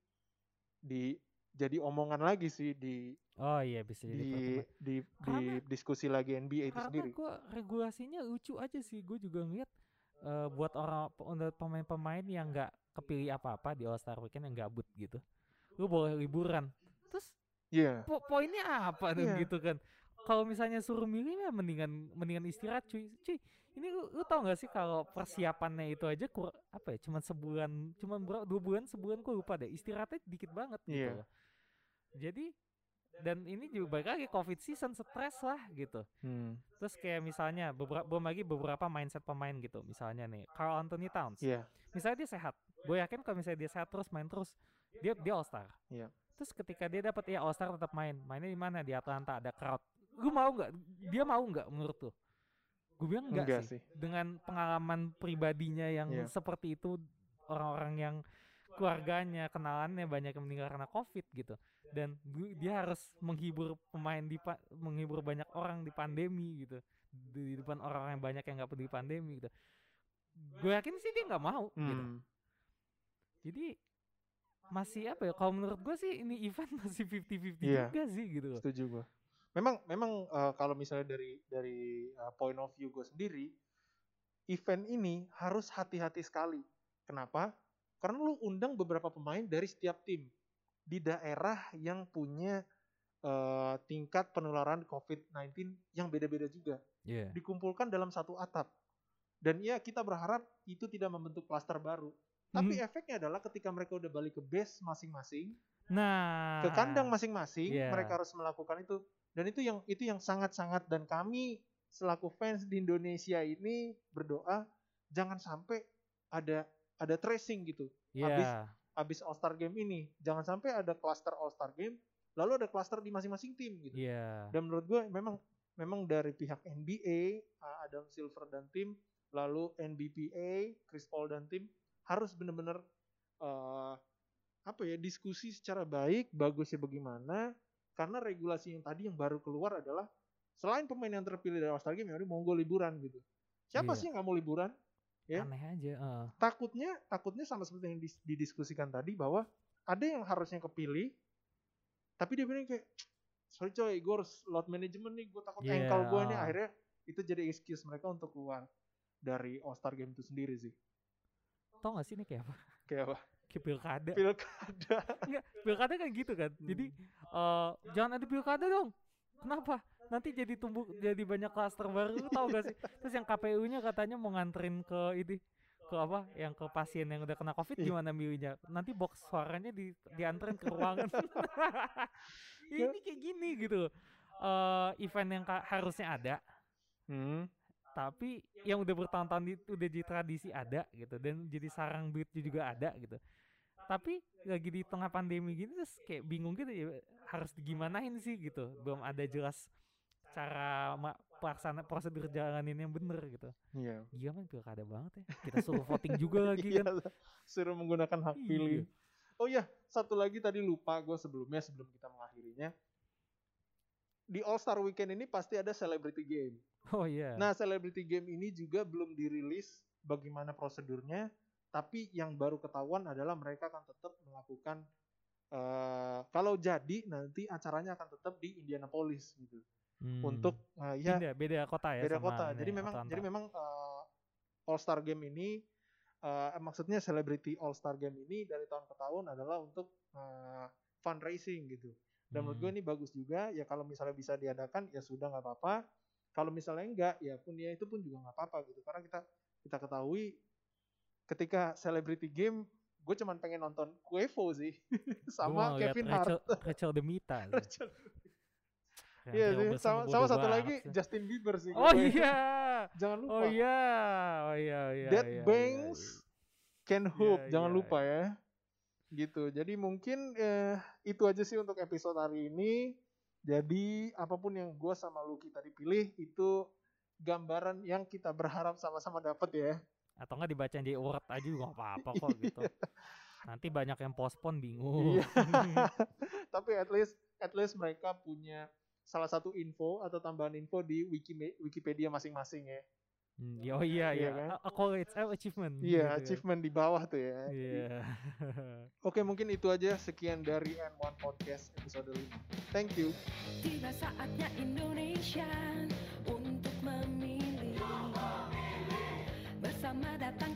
di jadi omongan lagi sih di oh iya bisa jadi di di, di Karena- diskusi lagi NBA itu karena sendiri. gue regulasinya lucu aja sih gue juga ngeliat eh, buat orang untuk pemain-pemain yang nggak kepilih apa-apa di All Star Weekend yang gabut gitu lu boleh liburan terus Iya. po- poinnya apa dong Iya. gitu kan kalau misalnya suruh milih ya mendingan mendingan istirahat cuy cuy ini lu, lu tau gak sih kalau persiapannya itu aja kur apa ya cuman sebulan cuman berapa dua bulan sebulan gue lupa deh istirahatnya dikit banget gitu Iya. loh. jadi dan ini juga balik lagi covid season stres lah gitu Hmm. Terus kayak misalnya beberapa belum lagi beberapa mindset pemain gitu. Misalnya nih Carl Anthony Towns. Iya. Misalnya dia sehat. Gue yakin kalau misalnya dia sehat terus main terus dia dia All Star. Iya. Terus ketika dia dapat ya All Star tetap main. Mainnya di mana? Di Atlanta ada crowd. Gue mau nggak? Dia mau nggak menurut tuh? Gue bilang enggak, Enggak sih. sih. Dengan pengalaman pribadinya yang Iya. seperti itu orang-orang yang keluarganya, kenalannya banyak yang meninggal karena Covid gitu. Dan dia harus menghibur pemain di menghibur banyak orang di pandemi gitu. Di depan orang-orang yang banyak yang nggak peduli pandemi gitu. Gue yakin sih dia nggak mau gitu. Hmm. Jadi masih apa ya? Kalau menurut gue sih ini event masih 50-50 Iya. juga sih gitu. loh. Setuju gua. Memang memang eh, kalau misalnya dari dari eh, point of view gue sendiri, event ini harus hati-hati sekali. Kenapa? Karena lu undang beberapa pemain dari setiap tim di daerah yang punya eh, tingkat penularan COVID-19 yang beda-beda juga Iya. dikumpulkan dalam satu atap. Dan ya kita berharap itu tidak membentuk klaster baru. Tapi Hmm. efeknya adalah ketika mereka udah balik ke base masing-masing, Nah, ke kandang masing-masing, Iya. mereka harus melakukan itu. Dan itu yang itu yang sangat-sangat dan kami selaku fans di Indonesia ini berdoa jangan sampai ada ada tracing gitu. Iya. Habis All Star Game ini, jangan sampai ada cluster All Star Game, lalu ada cluster di masing-masing tim gitu. Iya. Dan menurut gue memang memang dari pihak NBA, Adam Silver dan tim, lalu NBPA, Chris Paul dan tim harus benar-benar uh, apa ya diskusi secara baik, bagusnya bagaimana? Karena regulasi yang tadi yang baru keluar adalah selain pemain yang terpilih dari All Star Game, ya monggo liburan gitu. Siapa Iya. sih yang nggak mau liburan? ya. Aneh aja. heeh. Takutnya, takutnya sama seperti yang dis- didiskusikan tadi bahwa ada yang harusnya kepilih, tapi dia bilang kayak, sorry coy, gue harus load management nih, gue takut Iya. ankle gue nih. Akhirnya itu jadi excuse mereka untuk keluar dari All Star Game itu sendiri sih. Tau gak sih ini kayak apa? Kayak apa? Kayak pilkada. Pilkada. Enggak, pilkada kan gitu kan. Jadi eh jangan ada pilkada dong. Kenapa? Nanti jadi tumbuh jadi banyak klaster baru tau gak sih? Terus yang KPU-nya katanya mau nganterin ke ini ke apa? Yang ke pasien yang udah kena Covid Iya. gimana milihnya? Nanti box suaranya di dianterin ke ruangan. Ini kayak gini gitu. eh event yang harusnya ada Hmm. Tapi yang udah bertahun-tahun di- udah jadi tradisi ada gitu dan jadi sarang duit juga ada gitu tapi lagi di tengah pandemi gini terus kayak bingung gitu ya harus digimanain sih gitu belum ada jelas cara pelaksana prosedur jalanin yang bener gitu Iya. iya kan pilkada banget ya kita suruh voting juga lagi kan Suruh menggunakan hak Iya. pilih. Oh iya, satu lagi tadi lupa gue sebelumnya sebelum kita mengakhirinya. Di All Star Weekend ini pasti ada celebrity game. oh iya Nah, celebrity game ini juga belum dirilis bagaimana prosedurnya, tapi yang baru ketahuan adalah mereka akan tetap melakukan eh kalau jadi nanti acaranya akan tetap di Indianapolis gitu. Hmm. Untuk eh, ya Pindah, beda kota ya beda kota. Jadi memang Atlanta. jadi memang eh, All Star Game ini eh, maksudnya celebrity All Star Game ini dari tahun ke tahun adalah untuk eh, fundraising gitu. Dan menurut gue Hmm. ini bagus juga ya kalau misalnya bisa diadakan ya sudah nggak apa-apa. Kalau misalnya enggak ya pun ya itu pun juga nggak apa-apa gitu. Karena kita kita ketahui ketika celebrity game gue cuman pengen nonton Quavo sih sama Kevin Rachel, Hart. Rachel Demita sih. Rachel- Yang Iya sih, sama, sama satu banget lagi sih. Justin Bieber sih. Oh iya. Jangan lupa. Oh iya. Oh iya iya. Dead iya, iya, Banks, Ken Hope, Iya, jangan iya, lupa ya. Gitu. Jadi mungkin eh, itu aja sih untuk episode hari ini. Jadi apa pun yang gue sama Lucky tadi pilih itu gambaran yang kita berharap sama-sama dapat ya. Atau enggak dibacain di Word aja juga nggak apa-apa kok gitu. Nanti banyak yang postpone bingung. Iya. Tapi at least at least mereka punya salah satu info atau tambahan info di Wikipedia masing-masing ya. Hmm, ya, oh iya Iya iya. kan? Accolades, eh, achievement. Iya, gitu ya. achievement di bawah tuh ya. Iya. Oke, mungkin itu aja sekian dari N1 Podcast episode 5. Thank you. Tiba saatnya Indonesia untuk memilih bersama data